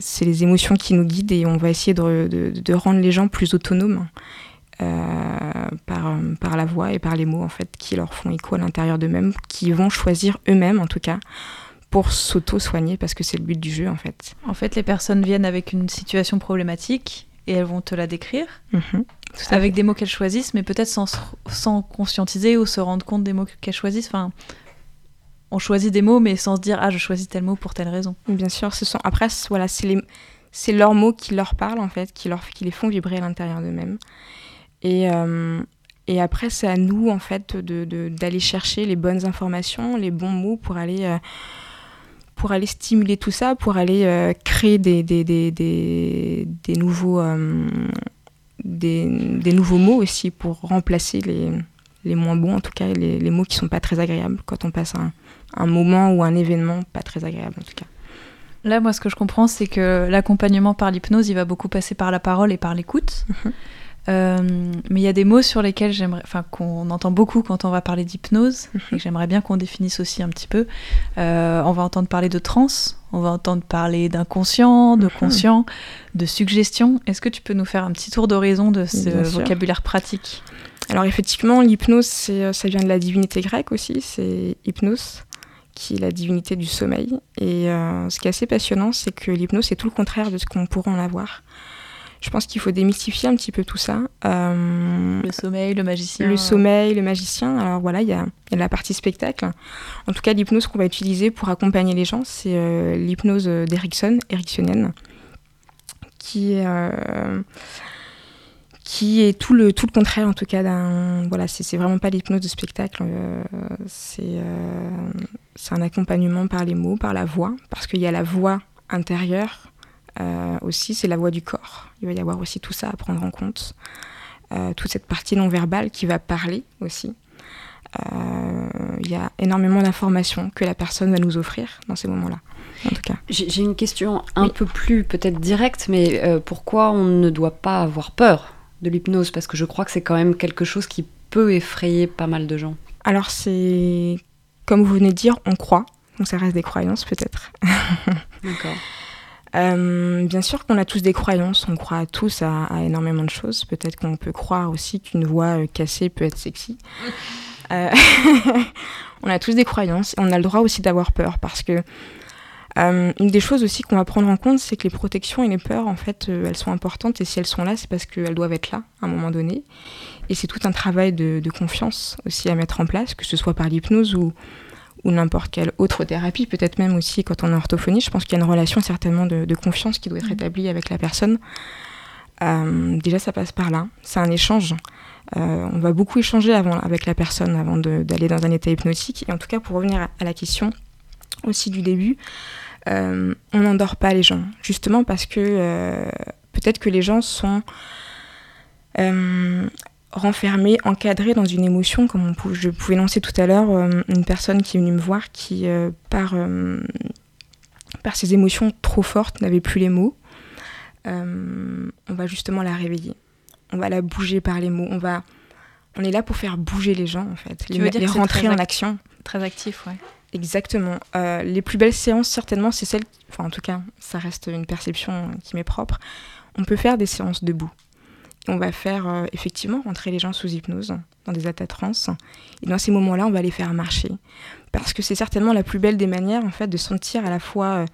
c'est les émotions qui nous guident et on va essayer de rendre les gens plus autonomes euh, par, par la voix et par les mots en fait qui leur font écho à l'intérieur d'eux-mêmes, qui vont choisir eux-mêmes en tout cas pour s'auto-soigner parce que c'est le but du jeu en fait. En fait, les personnes viennent avec une situation problématique et elles vont te la décrire Mhm, avec fait. des mots qu'elles choisissent, mais peut-être sans, sans conscientiser ou se rendre compte des mots qu'elles choisissent. Enfin, on choisit des mots, mais sans se dire ah je choisis tel mot pour telle raison. Bien sûr, ce sont après voilà, c'est les c'est leurs mots qui leur parlent en fait, qui leur qui les font vibrer à l'intérieur d'eux-mêmes. Et euh, et après c'est à nous en fait de- d'aller chercher les bonnes informations, les bons mots pour aller euh, pour aller stimuler tout ça, pour aller euh, créer des, des, des, des, des nouveaux, euh, des, des nouveaux mots aussi pour remplacer les, les moins bons, en tout cas les, les mots qui sont pas très agréables quand on passe un, un moment ou un événement pas très agréable en tout cas. Là, moi, ce que je comprends, c'est que l'accompagnement par l'hypnose, il va beaucoup passer par la parole et par l'écoute. Euh, mais il y a des mots sur lesquels j'aimerais, enfin, qu'on entend beaucoup quand on va parler d'hypnose, et que j'aimerais bien qu'on définisse aussi un petit peu. Euh, on va entendre parler de trance, on va entendre parler d'inconscient, de conscient, de suggestion. Est-ce que tu peux nous faire un petit tour d'horizon de ce Bien sûr. vocabulaire pratique? Alors effectivement, l'hypnose, euh, ça vient de la divinité grecque aussi, c'est hypnos, qui est la divinité du sommeil. Et euh, ce qui est assez passionnant, c'est que l'hypnose, c'est tout le contraire de ce qu'on pourrait en avoir. Je pense qu'il faut démystifier un petit peu tout ça. Euh, Le sommeil, le magicien. Le sommeil, le magicien. Alors voilà, il y a, il y a la partie spectacle. En tout cas, l'hypnose qu'on va utiliser pour accompagner les gens, c'est euh, l'hypnose d'Erickson, ericksonienne, qui est, euh, qui est tout le, tout le contraire, en tout cas, d'un. Voilà, c'est vraiment pas l'hypnose de spectacle. c'est c'est un accompagnement par les mots, par la voix, parce qu'il y a la voix intérieure euh, aussi, c'est la voix du corps. Il va y avoir aussi tout ça à prendre en compte. Euh, toute cette partie non verbale qui va parler aussi. Euh, Il y a énormément d'informations que la personne va nous offrir dans ces moments-là, en tout cas. J'ai une question un peu plus peut-être directe, mais pourquoi on ne doit pas avoir peur de l'hypnose? Parce que je crois que c'est quand même quelque chose qui peut effrayer pas mal de gens. Alors c'est, comme vous venez de dire, on croit, donc ça reste des croyances peut-être. D'accord. <laughs> Euh, bien sûr qu'on a tous des croyances, on croit tous à, à énormément de choses. Peut-être qu'on peut croire aussi qu'une voix euh, cassée peut être sexy. <laughs> Euh, <laughs> on a tous des croyances on a le droit aussi d'avoir peur parce que euh, une des choses aussi qu'on va prendre en compte, c'est que les protections et les peurs, en fait, euh, elles sont importantes et si elles sont là, c'est parce qu'elles doivent être là à un moment donné. Et c'est tout un travail de, de confiance aussi à mettre en place, que ce soit par l'hypnose ou, ou n'importe quelle autre thérapie, peut-être même aussi quand on est en orthophonie. Je pense qu'il y a une relation certainement de, de confiance qui doit être établie avec la personne. Euh, déjà, ça passe par là. C'est un échange. Euh, on va beaucoup échanger avant, avec la personne avant d'aller dans un état hypnotique. Et en tout cas, pour revenir à, à la question aussi du début, euh, on n'endort pas les gens. Justement parce que peut-être que les gens sont renfermés, encadrés dans une émotion, comme on je pouvais lancer tout à l'heure, euh, une personne qui est venue me voir qui, euh, par, euh, par ses émotions trop fortes, n'avait plus les mots. On va justement la réveiller. On va la bouger par les mots. On, va, on est là pour faire bouger les gens, en fait. Tu les, veux dire les rentrer en act- action. Très actif, ouais. Exactement. Les plus belles séances, certainement, c'est celles. Enfin, en tout cas, ça reste une perception qui m'est propre. On peut faire des séances debout. On va faire euh, effectivement rentrer les gens sous hypnose, dans des états de transe. Et dans ces moments-là, on va les faire marcher. Parce que c'est certainement la plus belle des manières, en fait, de sentir à la fois euh,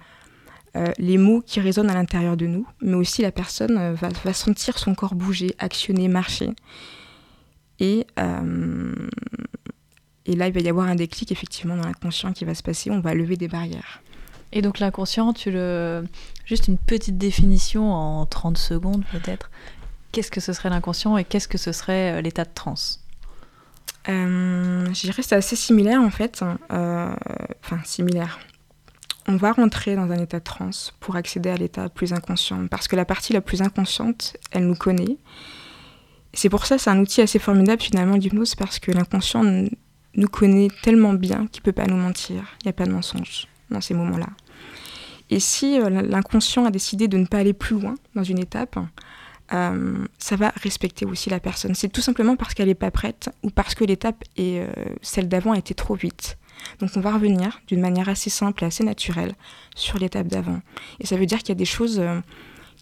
euh, les mots qui résonnent à l'intérieur de nous, mais aussi la personne va, sentir son corps bouger, actionner, marcher. Et, là, il va y avoir un déclic, effectivement, dans l'inconscient qui va se passer. On va lever des barrières. Et donc l'inconscient. Juste une petite définition en 30 secondes peut-être. Qu'est-ce que ce serait l'inconscient et qu'est-ce que ce serait euh, l'état de transe? Euh, je assez similaire en fait. Euh, Enfin, similaire. On va rentrer dans un état de transe pour accéder à l'état plus inconscient. Parce que la partie la plus inconsciente, elle nous connaît. C'est pour ça c'est un outil assez formidable finalement l'hypnose parce que l'inconscient nous connaît tellement bien qu'il peut pas nous mentir. Il n'y a pas de mensonge dans ces moments-là. Et si euh, l'inconscient a décidé de ne pas aller plus loin dans une étape, euh, ça va respecter aussi la personne. C'est tout simplement parce qu'elle n'est pas prête ou parce que l'étape et euh, celle d'avant a été trop vite. Donc on va revenir d'une manière assez simple et assez naturelle sur l'étape d'avant. Et ça veut dire qu'il y a des choses euh,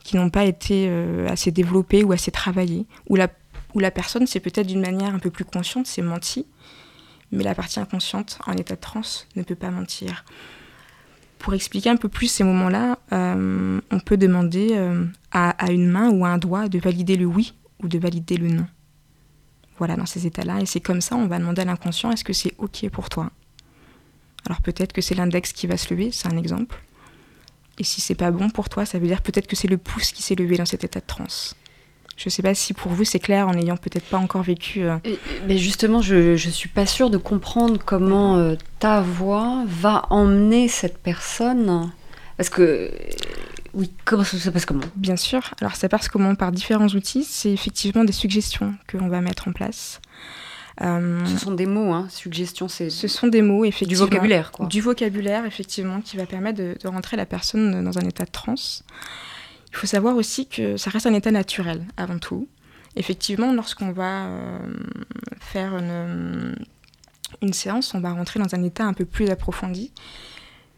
qui n'ont pas été assez développées ou assez travaillées, où la, la personne, c'est peut-être d'une manière un peu plus consciente, c'est menti, mais la partie inconsciente, en état de transe, ne peut pas mentir. Pour expliquer un peu plus ces moments-là, euh, on peut demander euh, à, une main ou à un doigt de valider le oui ou de valider le non. Voilà, dans ces états-là. Et c'est comme ça, on va demander à l'inconscient, est-ce que c'est OK pour toi? Alors peut-être que c'est l'index qui va se lever, c'est un exemple. Et si c'est pas bon pour toi, ça veut dire peut-être que c'est le pouce qui s'est levé dans cet état de transe. Je sais pas si pour vous c'est clair en n'ayant peut-être pas encore vécu. euh, Mais justement, je, je suis pas sûre de comprendre comment euh, ta voix va emmener cette personne. Parce que. Oui, comment ça se passe comment Bien sûr. Alors ça passe comment Par différents outils. C'est effectivement des suggestions que l'on va mettre en place. Euh, Ce sont des mots, hein. Suggestion, c'est. Ce sont des mots, effectivement. vocabulaire, quoi. Du vocabulaire, effectivement, qui va permettre de, de rentrer la personne dans un état de transe. Il faut savoir aussi que ça reste un état naturel, avant tout. Effectivement, lorsqu'on va euh, faire une, une séance, on va rentrer dans un état un peu plus approfondi.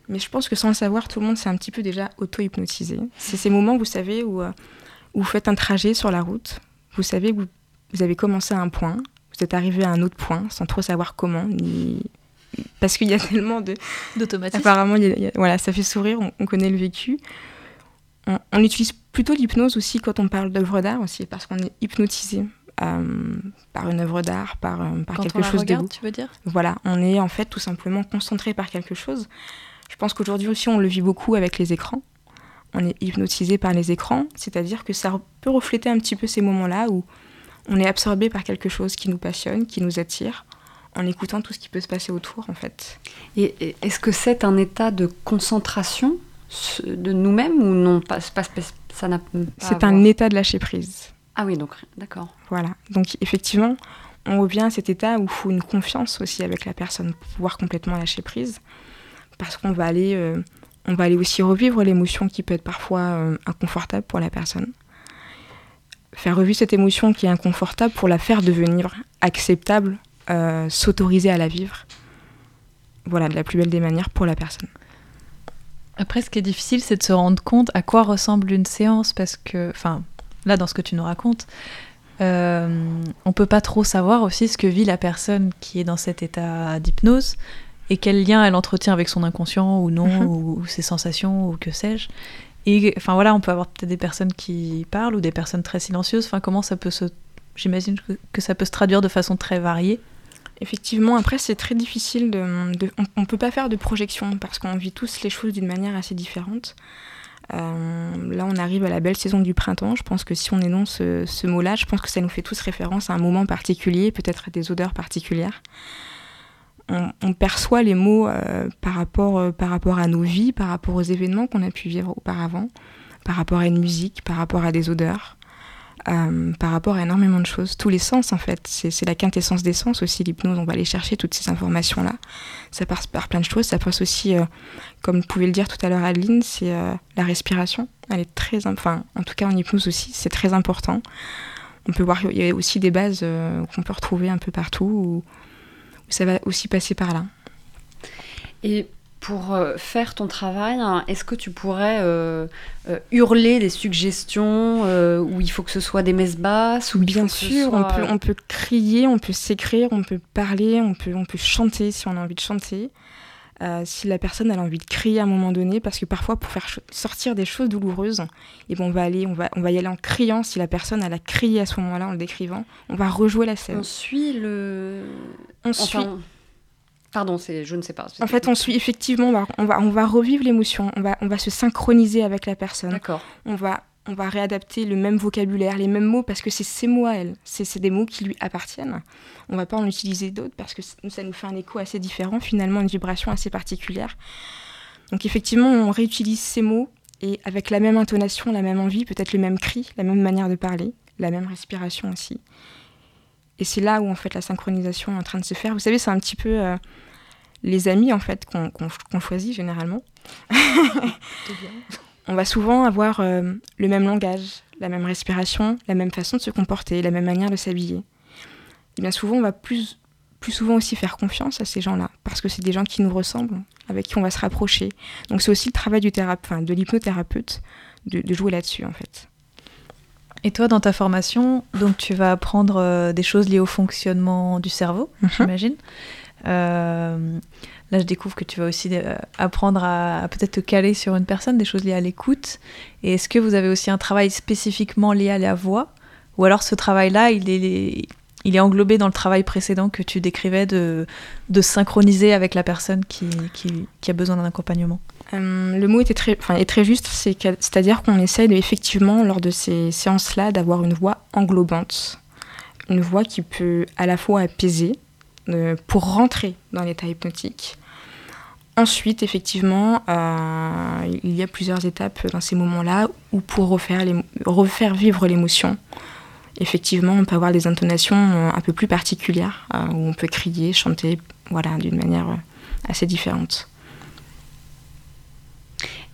Mais je pense que sans le savoir, tout le monde s'est un petit peu déjà auto-hypnotisé. C'est ces moments, vous savez, où, euh, où vous faites un trajet sur la route. Vous savez que vous, vous avez commencé à un point, vous êtes arrivé à un autre point, sans trop savoir comment, ni... parce qu'il y a <laughs> tellement de... D'automatisme. Apparemment, il y a- il y a- voilà, ça fait sourire, on, on connaît le vécu. On, on utilise plutôt l'hypnose aussi quand on parle d'œuvre d'art aussi, parce qu'on est hypnotisé euh, par une œuvre d'art, par, euh, par Quand quelque on la chose de regarde, beau. tu veux dire? Voilà, on est en fait tout simplement concentré par quelque chose. Je pense qu'aujourd'hui aussi, on le vit beaucoup avec les écrans. On est hypnotisé par les écrans, c'est-à-dire que ça peut refléter un petit peu ces moments-là où on est absorbé par quelque chose qui nous passionne, qui nous attire, en écoutant tout ce qui peut se passer autour, en fait. Et est-ce que c'est un état de concentration? ce- de nous-mêmes ou non pas, pas Ça n'a C'est un état de lâcher prise. Ah oui, donc d'accord. Voilà. Donc effectivement, on revient à cet état où il faut une confiance aussi avec la personne pour pouvoir complètement lâcher prise. Parce qu'on va aller, euh, on va aller aussi revivre l'émotion qui peut être parfois euh, inconfortable pour la personne. Faire revivre cette émotion qui est inconfortable pour la faire devenir acceptable, euh, s'autoriser à la vivre. Voilà, de la plus belle des manières pour la personne. Après, ce qui est difficile, c'est de se rendre compte à quoi ressemble une séance, parce que, enfin, là, dans ce que tu nous racontes, euh, on peut pas trop savoir aussi ce que vit la personne qui est dans cet état d'hypnose et quel lien elle entretient avec son inconscient ou non, Mhm. ou, ou ses sensations, ou que sais-je. Et enfin voilà, on peut avoir peut-être des personnes qui parlent ou des personnes très silencieuses. Enfin, comment ça peut se. J'imagine que, que ça peut se traduire de façon très variée. Effectivement, après, c'est très difficile de. on ne peut pas faire de projection parce qu'on vit tous les choses d'une manière assez différente. Euh, là, on arrive à la belle saison du printemps. Je pense que si on énonce ce, ce mot-là, je pense que ça nous fait tous référence à un moment particulier, peut-être à des odeurs particulières. On, perçoit les mots euh, euh, par rapport à nos vies, par rapport aux événements qu'on a pu vivre auparavant, par rapport à une musique, par rapport à des odeurs. Euh, par rapport à énormément de choses. Tous les sens, en fait. C'est la quintessence des sens aussi, l'hypnose. On va aller chercher toutes ces informations-là. Ça passe par plein de choses. Ça passe aussi, euh, comme pouvait le dire tout à l'heure Adeline, c'est euh, la respiration. Elle est très... Enfin, en tout cas, en hypnose aussi, c'est très important. On peut voir qu'il y a aussi des bases euh, qu'on peut retrouver un peu partout, où, où ça va aussi passer par là. Et pour euh, faire ton travail, hein, est-ce que tu pourrais euh, euh, hurler des suggestions euh, où il faut que ce soit des messes basses ou Bien sûr, on peut, on peut crier, on peut s'écrire, on peut parler, on peut, on peut chanter si on a envie de chanter. Si la personne elle a envie de crier à un moment donné, parce que parfois pour faire sortir des choses douloureuses, et ben on va aller, on va, on va y aller en criant. Si la personne elle a crié à ce moment-là en le décrivant, on va rejouer la scène. On suit le. On Enfin, suit. Pardon, c'est, je ne sais pas. En fait, on suit effectivement, on va, on va, on va revivre l'émotion, on va, on va se synchroniser avec la personne. D'accord. On va, on va réadapter le même vocabulaire, les mêmes mots, parce que c'est ses mots à elle. C'est des mots qui lui appartiennent. On va pas en utiliser d'autres parce que ça nous fait un écho assez différent, finalement, une vibration assez particulière. Donc effectivement, on réutilise ces mots et avec la même intonation, la même envie, peut-être le même cri, la même manière de parler, la même respiration aussi. Et c'est là où en fait la synchronisation est en train de se faire. Vous savez, c'est un petit peu euh, les amis en fait qu'on choisit généralement. <laughs> On va souvent avoir euh, le même langage, la même respiration, la même façon de se comporter, la même manière de s'habiller. Et bien souvent, on va plus, plus souvent aussi faire confiance à ces gens-là, parce que c'est des gens qui nous ressemblent, avec qui on va se rapprocher. Donc c'est aussi le travail du thérapeute, enfin, de l'hypnothérapeute de, de jouer là-dessus en fait. Et toi, dans ta formation, donc tu vas apprendre euh, des choses liées au fonctionnement du cerveau, Mhm. j'imagine. Euh, là, je découvre que tu vas aussi euh, apprendre à, à peut-être te caler sur une personne, des choses liées à l'écoute. Et est-ce que vous avez aussi un travail spécifiquement lié à la voix? Ou alors ce travail-là, il est, il est englobé dans le travail précédent que tu décrivais de, de synchroniser avec la personne qui, qui, qui a besoin d'un accompagnement? Euh, le mot était très, est très juste, c'est-à-dire qu'on essaye effectivement, lors de ces séances-là, d'avoir une voix englobante. Une voix qui peut à la fois apaiser euh, pour rentrer dans l'état hypnotique. Ensuite, effectivement, euh, il y a plusieurs étapes dans ces moments-là où pour refaire, vivre l'émotion, effectivement, on peut avoir des intonations un peu plus particulières, où on peut crier, chanter, voilà, d'une manière assez différente.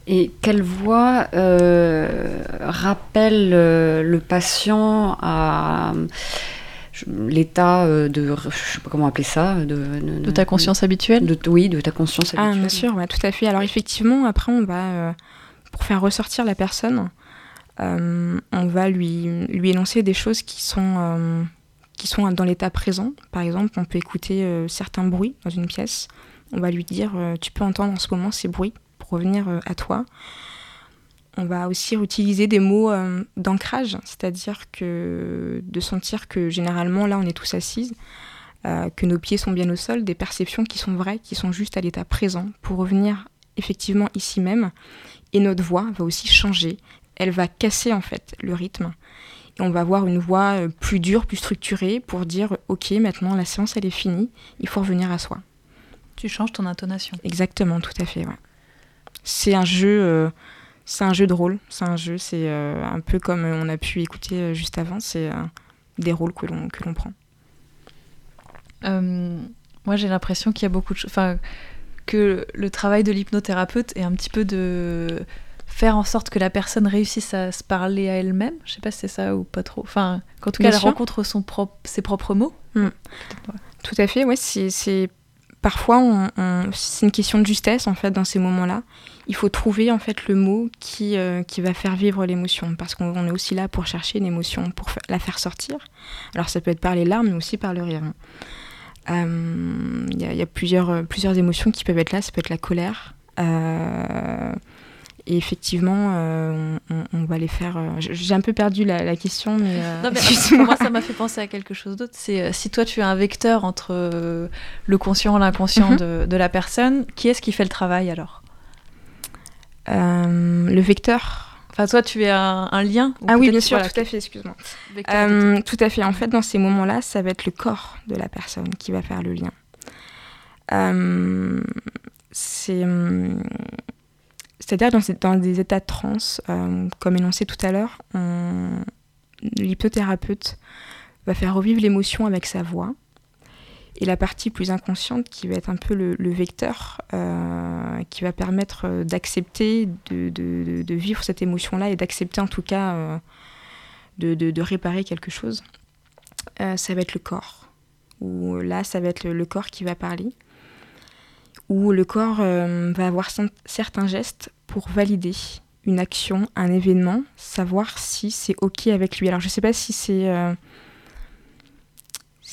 Et quelle voix euh, rappelle euh, le patient à l'état euh, de, je sais pas comment appeler ça, de, De ta conscience habituelle? De, Oui, de ta conscience Ah, habituelle. bien sûr, ouais, tout à fait. Alors effectivement, après, on va, euh, pour faire ressortir la personne, euh, on va lui, lui énoncer des choses qui sont, euh, qui sont dans l'état présent. Par exemple, on peut écouter euh, certains bruits dans une pièce. On va lui dire, euh, tu peux entendre en ce moment ces bruits pour revenir euh, à toi. On va aussi utiliser des mots euh, d'ancrage, c'est-à-dire que de sentir que généralement, là, on est tous assises, euh, que nos pieds sont bien au sol, des perceptions qui sont vraies, qui sont juste à l'état présent, pour revenir effectivement ici même. Et notre voix va aussi changer. Elle va casser en fait le rythme. Et on va avoir une voix euh, plus dure, plus structurée, pour dire ok, maintenant la séance elle est finie, il faut revenir à soi. Tu changes ton intonation. Exactement, tout à fait. ouais. C'est un jeu, euh, c'est un jeu de rôle. C'est un jeu, c'est euh, un peu comme on a pu écouter euh, juste avant. C'est euh, des rôles que l'on que l'on prend. Euh, moi, j'ai l'impression qu'il y a beaucoup de choses. Enfin, que le travail de l'hypnothérapeute est un petit peu de faire en sorte que la personne réussisse à se parler à elle-même. Je sais pas si c'est ça ou pas trop. Enfin, qu'en tout cas, Bien elle sûr. rencontre son propre, ses propres mots. Mm. Tout à fait, ouais. C'est, c'est- parfois on- on- c'est une question de justesse en fait dans ces moments-là. Il faut trouver en fait le mot qui euh, qui va faire vivre l'émotion parce qu'on on est aussi là pour chercher une émotion, pour la faire sortir. Alors ça peut être par les larmes, mais aussi par le rire. hein. Euh, Il y a, il y a plusieurs euh, plusieurs émotions qui peuvent être là. Ça peut être la colère. euh, et effectivement, euh, on, va les faire. euh, J'ai un peu perdu la, la question, mais. euh, Non, mais <laughs> pour moi, ça m'a fait penser à quelque chose d'autre. C'est si toi, tu es un vecteur entre le conscient et l'inconscient Mhm. de, de la personne, qui est-ce qui fait le travail alors? Le vecteur. Enfin, toi, tu es un, un lien Ah oui, bien sûr, voilà, tout à fait, excuse-moi. Euh, tout à fait. En fait, dans ces moments-là, ça va être le corps de la personne qui va faire le lien. Euh, hum, c'est-à-dire dans, des états de transe, euh, comme énoncé tout à l'heure, l'hypnothérapeute va faire revivre l'émotion avec sa voix. Et la partie plus inconsciente, qui va être un peu le, vecteur, euh, qui va permettre euh, d'accepter, de, vivre cette émotion-là et d'accepter en tout cas euh, de, réparer quelque chose, ça va être le corps. Ou là, ça va être le, le corps qui va parler. Ou le corps va avoir certains gestes pour valider une action, un événement, savoir si c'est OK avec lui. Alors, je ne sais pas si c'est...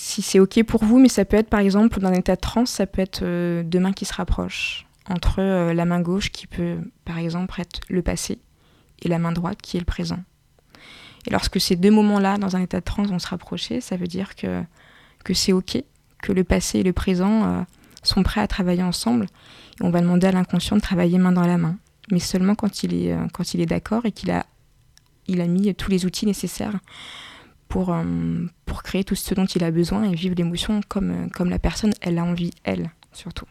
si c'est OK pour vous, mais ça peut être par exemple dans un état de transe, ça peut être euh, deux mains qui se rapprochent entre euh, la main gauche qui peut par exemple être le passé et la main droite qui est le présent. Et lorsque ces deux moments-là, dans un état de transe, vont se rapprocher, ça veut dire que, c'est OK, que le passé et le présent euh, sont prêts à travailler ensemble. Et on va demander à l'inconscient de travailler main dans la main, mais seulement quand il est, quand est d'accord et qu'il a, il a mis tous les outils nécessaires pour, euh, pour créer tout ce dont il a besoin et vivre l'émotion comme, euh, comme la personne, elle a envie, elle, surtout.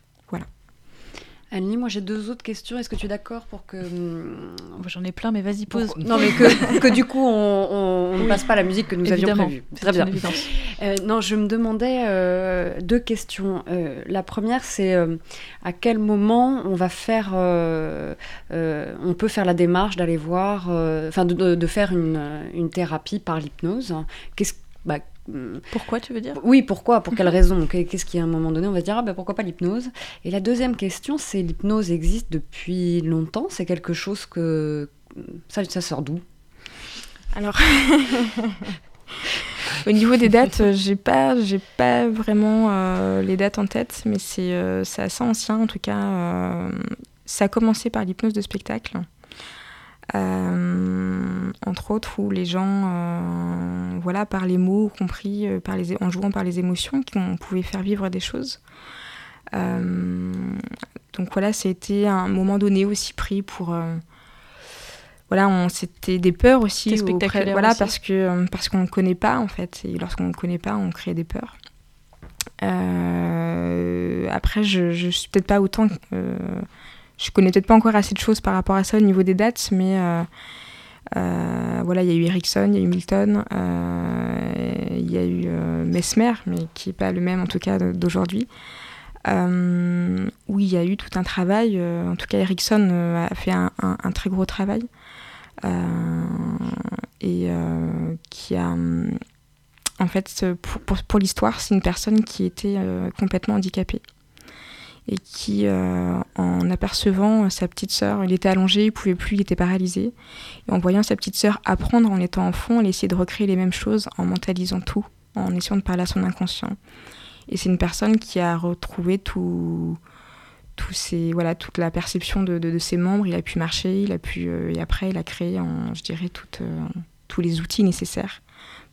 Annie, moi j'ai deux autres questions. Est-ce que tu es d'accord pour que. hum, J'en ai plein, mais vas-y, pose. pour- Non, mais que, <laughs> que du coup on, ne passe pas la musique que nous Évidemment, avions prévue. Très bien. Euh, non, je me demandais euh, deux questions. Euh, la première, c'est à quel moment on va faire. on peut faire la démarche d'aller voir. Enfin, de, de- de faire une, une thérapie par l'hypnose? Qu'est-ce bah, Pourquoi tu veux dire? Oui, pourquoi Pour quelle raison? Qu'est-ce qui à un moment donné, on va se dire, ah ben pourquoi pas l'hypnose? Et la deuxième question, c'est l'hypnose existe depuis longtemps C'est quelque chose que... Ça, ça sort d'où? Alors... <laughs> Au niveau des dates, euh, j'ai pas, j'ai pas vraiment euh, les dates en tête, mais c'est euh, c'est assez ancien en tout cas. euh, ça a commencé par l'hypnose de spectacle, euh, entre autres où les gens, euh, voilà, par les mots compris, euh, par les, en jouant par les émotions, qu'on pouvait faire vivre des choses. Donc voilà, c'était un moment donné aussi pris pour voilà, on c'était des peurs aussi. Auprès- voilà, aussi. parce que parce qu'on ne connaît pas en fait, et lorsqu'on ne connaît pas, on crée des peurs. Après, je, je suis peut-être pas autant. Je connais peut-être pas encore assez de choses par rapport à ça au niveau des dates, mais euh, euh, voilà, il y a eu Ericsson, il y a eu Milton, euh, il y a eu Mesmer, mais qui n'est pas le même en tout cas d'aujourd'hui. Où il y a eu tout un travail. en tout cas, Ericsson a fait un, très gros travail et qui a, en fait, pour, pour- pour l'histoire, c'est une personne qui était complètement handicapée et qui, euh, en apercevant sa petite sœur, il était allongé, il pouvait plus, il était paralysé, et en voyant sa petite sœur apprendre en étant enfant, elle essayait de recréer les mêmes choses en mentalisant tout, en essayant de parler à son inconscient. Et c'est une personne qui a retrouvé toute la perception de, ses membres. Il a pu marcher, il a pu, euh, et après, il a créé, je dirais, euh, tous les outils nécessaires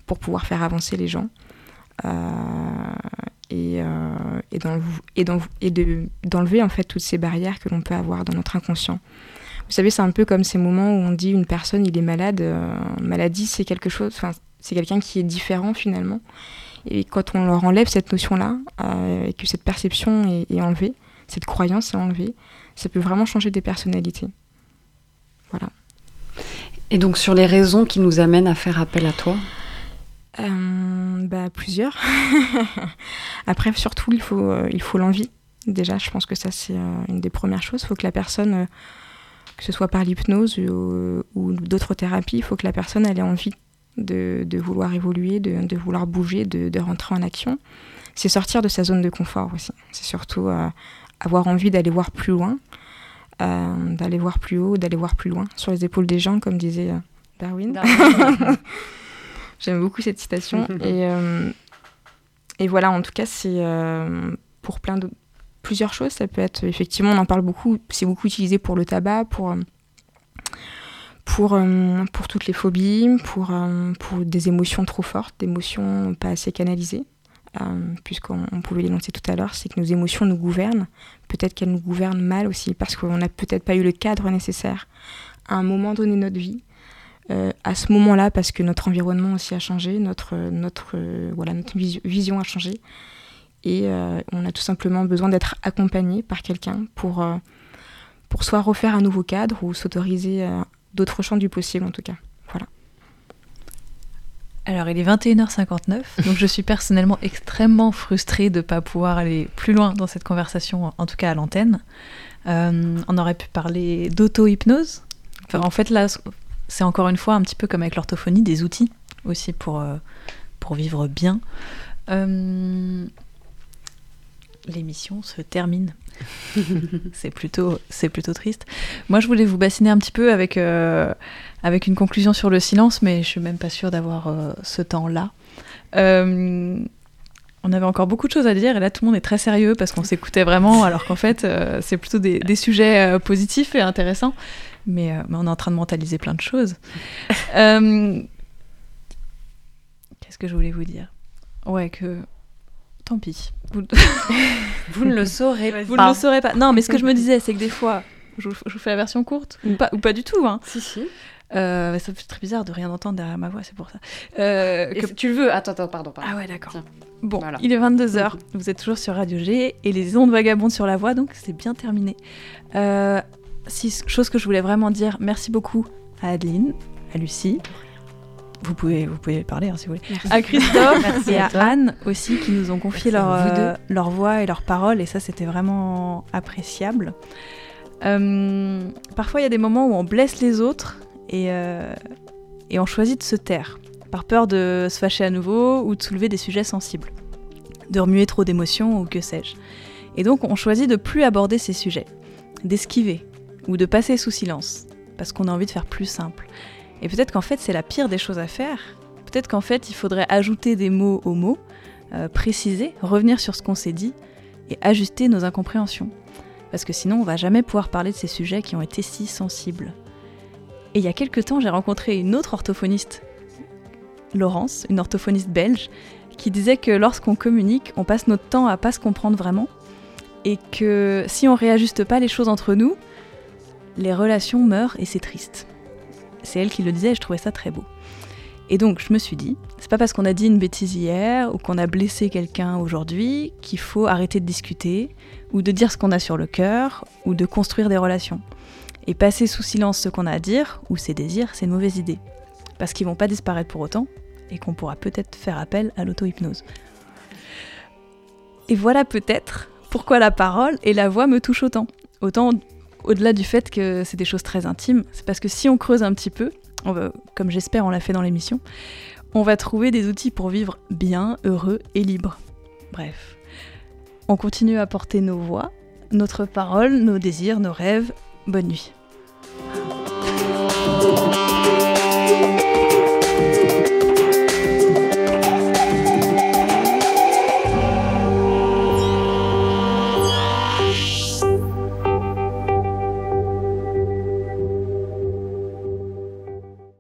pour pouvoir faire avancer les gens. Et, euh, d'enlever en fait toutes ces barrières que l'on peut avoir dans notre inconscient. Vous savez, c'est un peu comme ces moments où on dit une personne il est malade. euh, maladie, c'est quelque chose, c'est quelqu'un qui est différent finalement. Et quand on leur enlève cette notion-là, euh, et que cette perception est, est enlevée, cette croyance est enlevée, ça peut vraiment changer des personnalités. Voilà. Et donc sur les raisons qui nous amènent à faire appel à toi? Euh, bah, plusieurs. <laughs> Après, surtout, il faut, euh, il faut l'envie. Déjà, je pense que ça, c'est euh, une des premières choses. Il faut que la personne, que ce soit par l'hypnose ou, ou d'autres thérapies, il faut que la personne elle ait envie de, de vouloir évoluer, de, de vouloir bouger, de, de rentrer en action. C'est sortir de sa zone de confort aussi. C'est surtout avoir envie d'aller voir plus loin, d'aller voir plus haut, d'aller voir plus loin, sur les épaules des gens, comme disait Darwin. Darwin. <laughs> J'aime beaucoup cette citation. <laughs> et, euh, et voilà, en tout cas, c'est euh, pour plein de plusieurs choses. Ça peut être, effectivement, on en parle beaucoup, c'est beaucoup utilisé pour le tabac, pour, euh, pour, pour toutes les phobies, pour, pour des émotions trop fortes, des émotions pas assez canalisées. Euh, Puisqu'on on pouvait l'énoncer tout à l'heure, c'est que nos émotions nous gouvernent. Peut-être qu'elles nous gouvernent mal aussi, parce qu'on n'a peut-être pas eu le cadre nécessaire à un moment donné de notre vie euh, à ce moment-là parce que notre environnement aussi a changé, notre, notre, euh, voilà, notre vis- vision a changé. Et euh, on a tout simplement besoin d'être accompagné par quelqu'un pour, pour soit refaire un nouveau cadre ou s'autoriser d'autres champs du possible en tout cas. Voilà. Alors, il est 21h59, donc je suis personnellement extrêmement frustrée de ne pas pouvoir aller plus loin dans cette conversation, en tout cas à l'antenne. On aurait pu parler d'auto-hypnose. En fait, là, c'est encore une fois un petit peu comme avec l'orthophonie, des outils aussi pour, euh, pour vivre bien. Euh, L'émission se termine. <laughs> c'est plutôt, c'est plutôt triste. Moi, je voulais vous bassiner un petit peu avec, euh, avec une conclusion sur le silence, mais je suis même pas sûre d'avoir euh, ce temps-là. On avait encore beaucoup de choses à dire, et là, tout le monde est très sérieux parce qu'on s'écoutait vraiment, alors qu'en fait, c'est plutôt des, des sujets positifs et intéressants. Mais, euh, mais on est en train de mentaliser plein de choses. <laughs> Euh, Qu'est-ce que je voulais vous dire? Ouais, que. Tant pis. Vous, <laughs> Vous ne le saurez Vous pas. ne le saurez pas. Non, mais ce que je me disais, c'est que des fois, je vous, je vous fais la version courte, ou pas, ou pas du tout. Hein. Si, si. Euh, ça fait très bizarre de rien entendre derrière ma voix, c'est pour ça. Euh, que- tu le veux, attends, attends, pardon, pardon. Ah ouais, d'accord. Bon, Voilà. il est 22h, vous êtes toujours sur Radio G et les ondes vagabondes sur la voie, donc c'est bien terminé. Euh, six choses que je voulais vraiment dire, merci beaucoup à Adeline, à Lucie. Vous pouvez, vous pouvez parler hein, si vous voulez. Merci. À Christophe <laughs> Merci et à toi. Anne aussi qui nous ont confié leur, euh, leur voix et leurs paroles et ça c'était vraiment appréciable. Euh, parfois il y a des moments où on blesse les autres et, euh, et on choisit de se taire par peur de se fâcher à nouveau ou de soulever des sujets sensibles, de remuer trop d'émotions ou que sais-je. Et donc on choisit de plus aborder ces sujets, d'esquiver ou de passer sous silence, parce qu'on a envie de faire plus simple. Et peut-être qu'en fait c'est la pire des choses à faire. Peut-être qu'en fait il faudrait ajouter des mots aux mots, euh, préciser, revenir sur ce qu'on s'est dit et ajuster nos incompréhensions. Parce que sinon on va jamais pouvoir parler de ces sujets qui ont été si sensibles. Et il y a quelques temps j'ai rencontré une autre orthophoniste, Laurence, une orthophoniste belge, qui disait que lorsqu'on communique, on passe notre temps à pas se comprendre vraiment et que si on réajuste pas les choses entre nous, les relations meurent et c'est triste. C'est elle qui le disait et je trouvais ça très beau. Et donc je me suis dit, c'est pas parce qu'on a dit une bêtise hier ou qu'on a blessé quelqu'un aujourd'hui qu'il faut arrêter de discuter ou de dire ce qu'on a sur le cœur ou de construire des relations. Et passer sous silence ce qu'on a à dire ou ses désirs, c'est une mauvaise idée. Parce qu'ils vont pas disparaître pour autant et qu'on pourra peut-être faire appel à l'auto-hypnose. Et voilà peut-être pourquoi la parole et la voix me touchent autant. Autant au-delà du fait que c'est des choses très intimes, c'est parce que si on creuse un petit peu, comme j'espère on l'a fait dans l'émission, on va trouver des outils pour vivre bien, heureux et libre. Bref, on continue à porter nos voix, notre parole, nos désirs, nos rêves. Bonne nuit.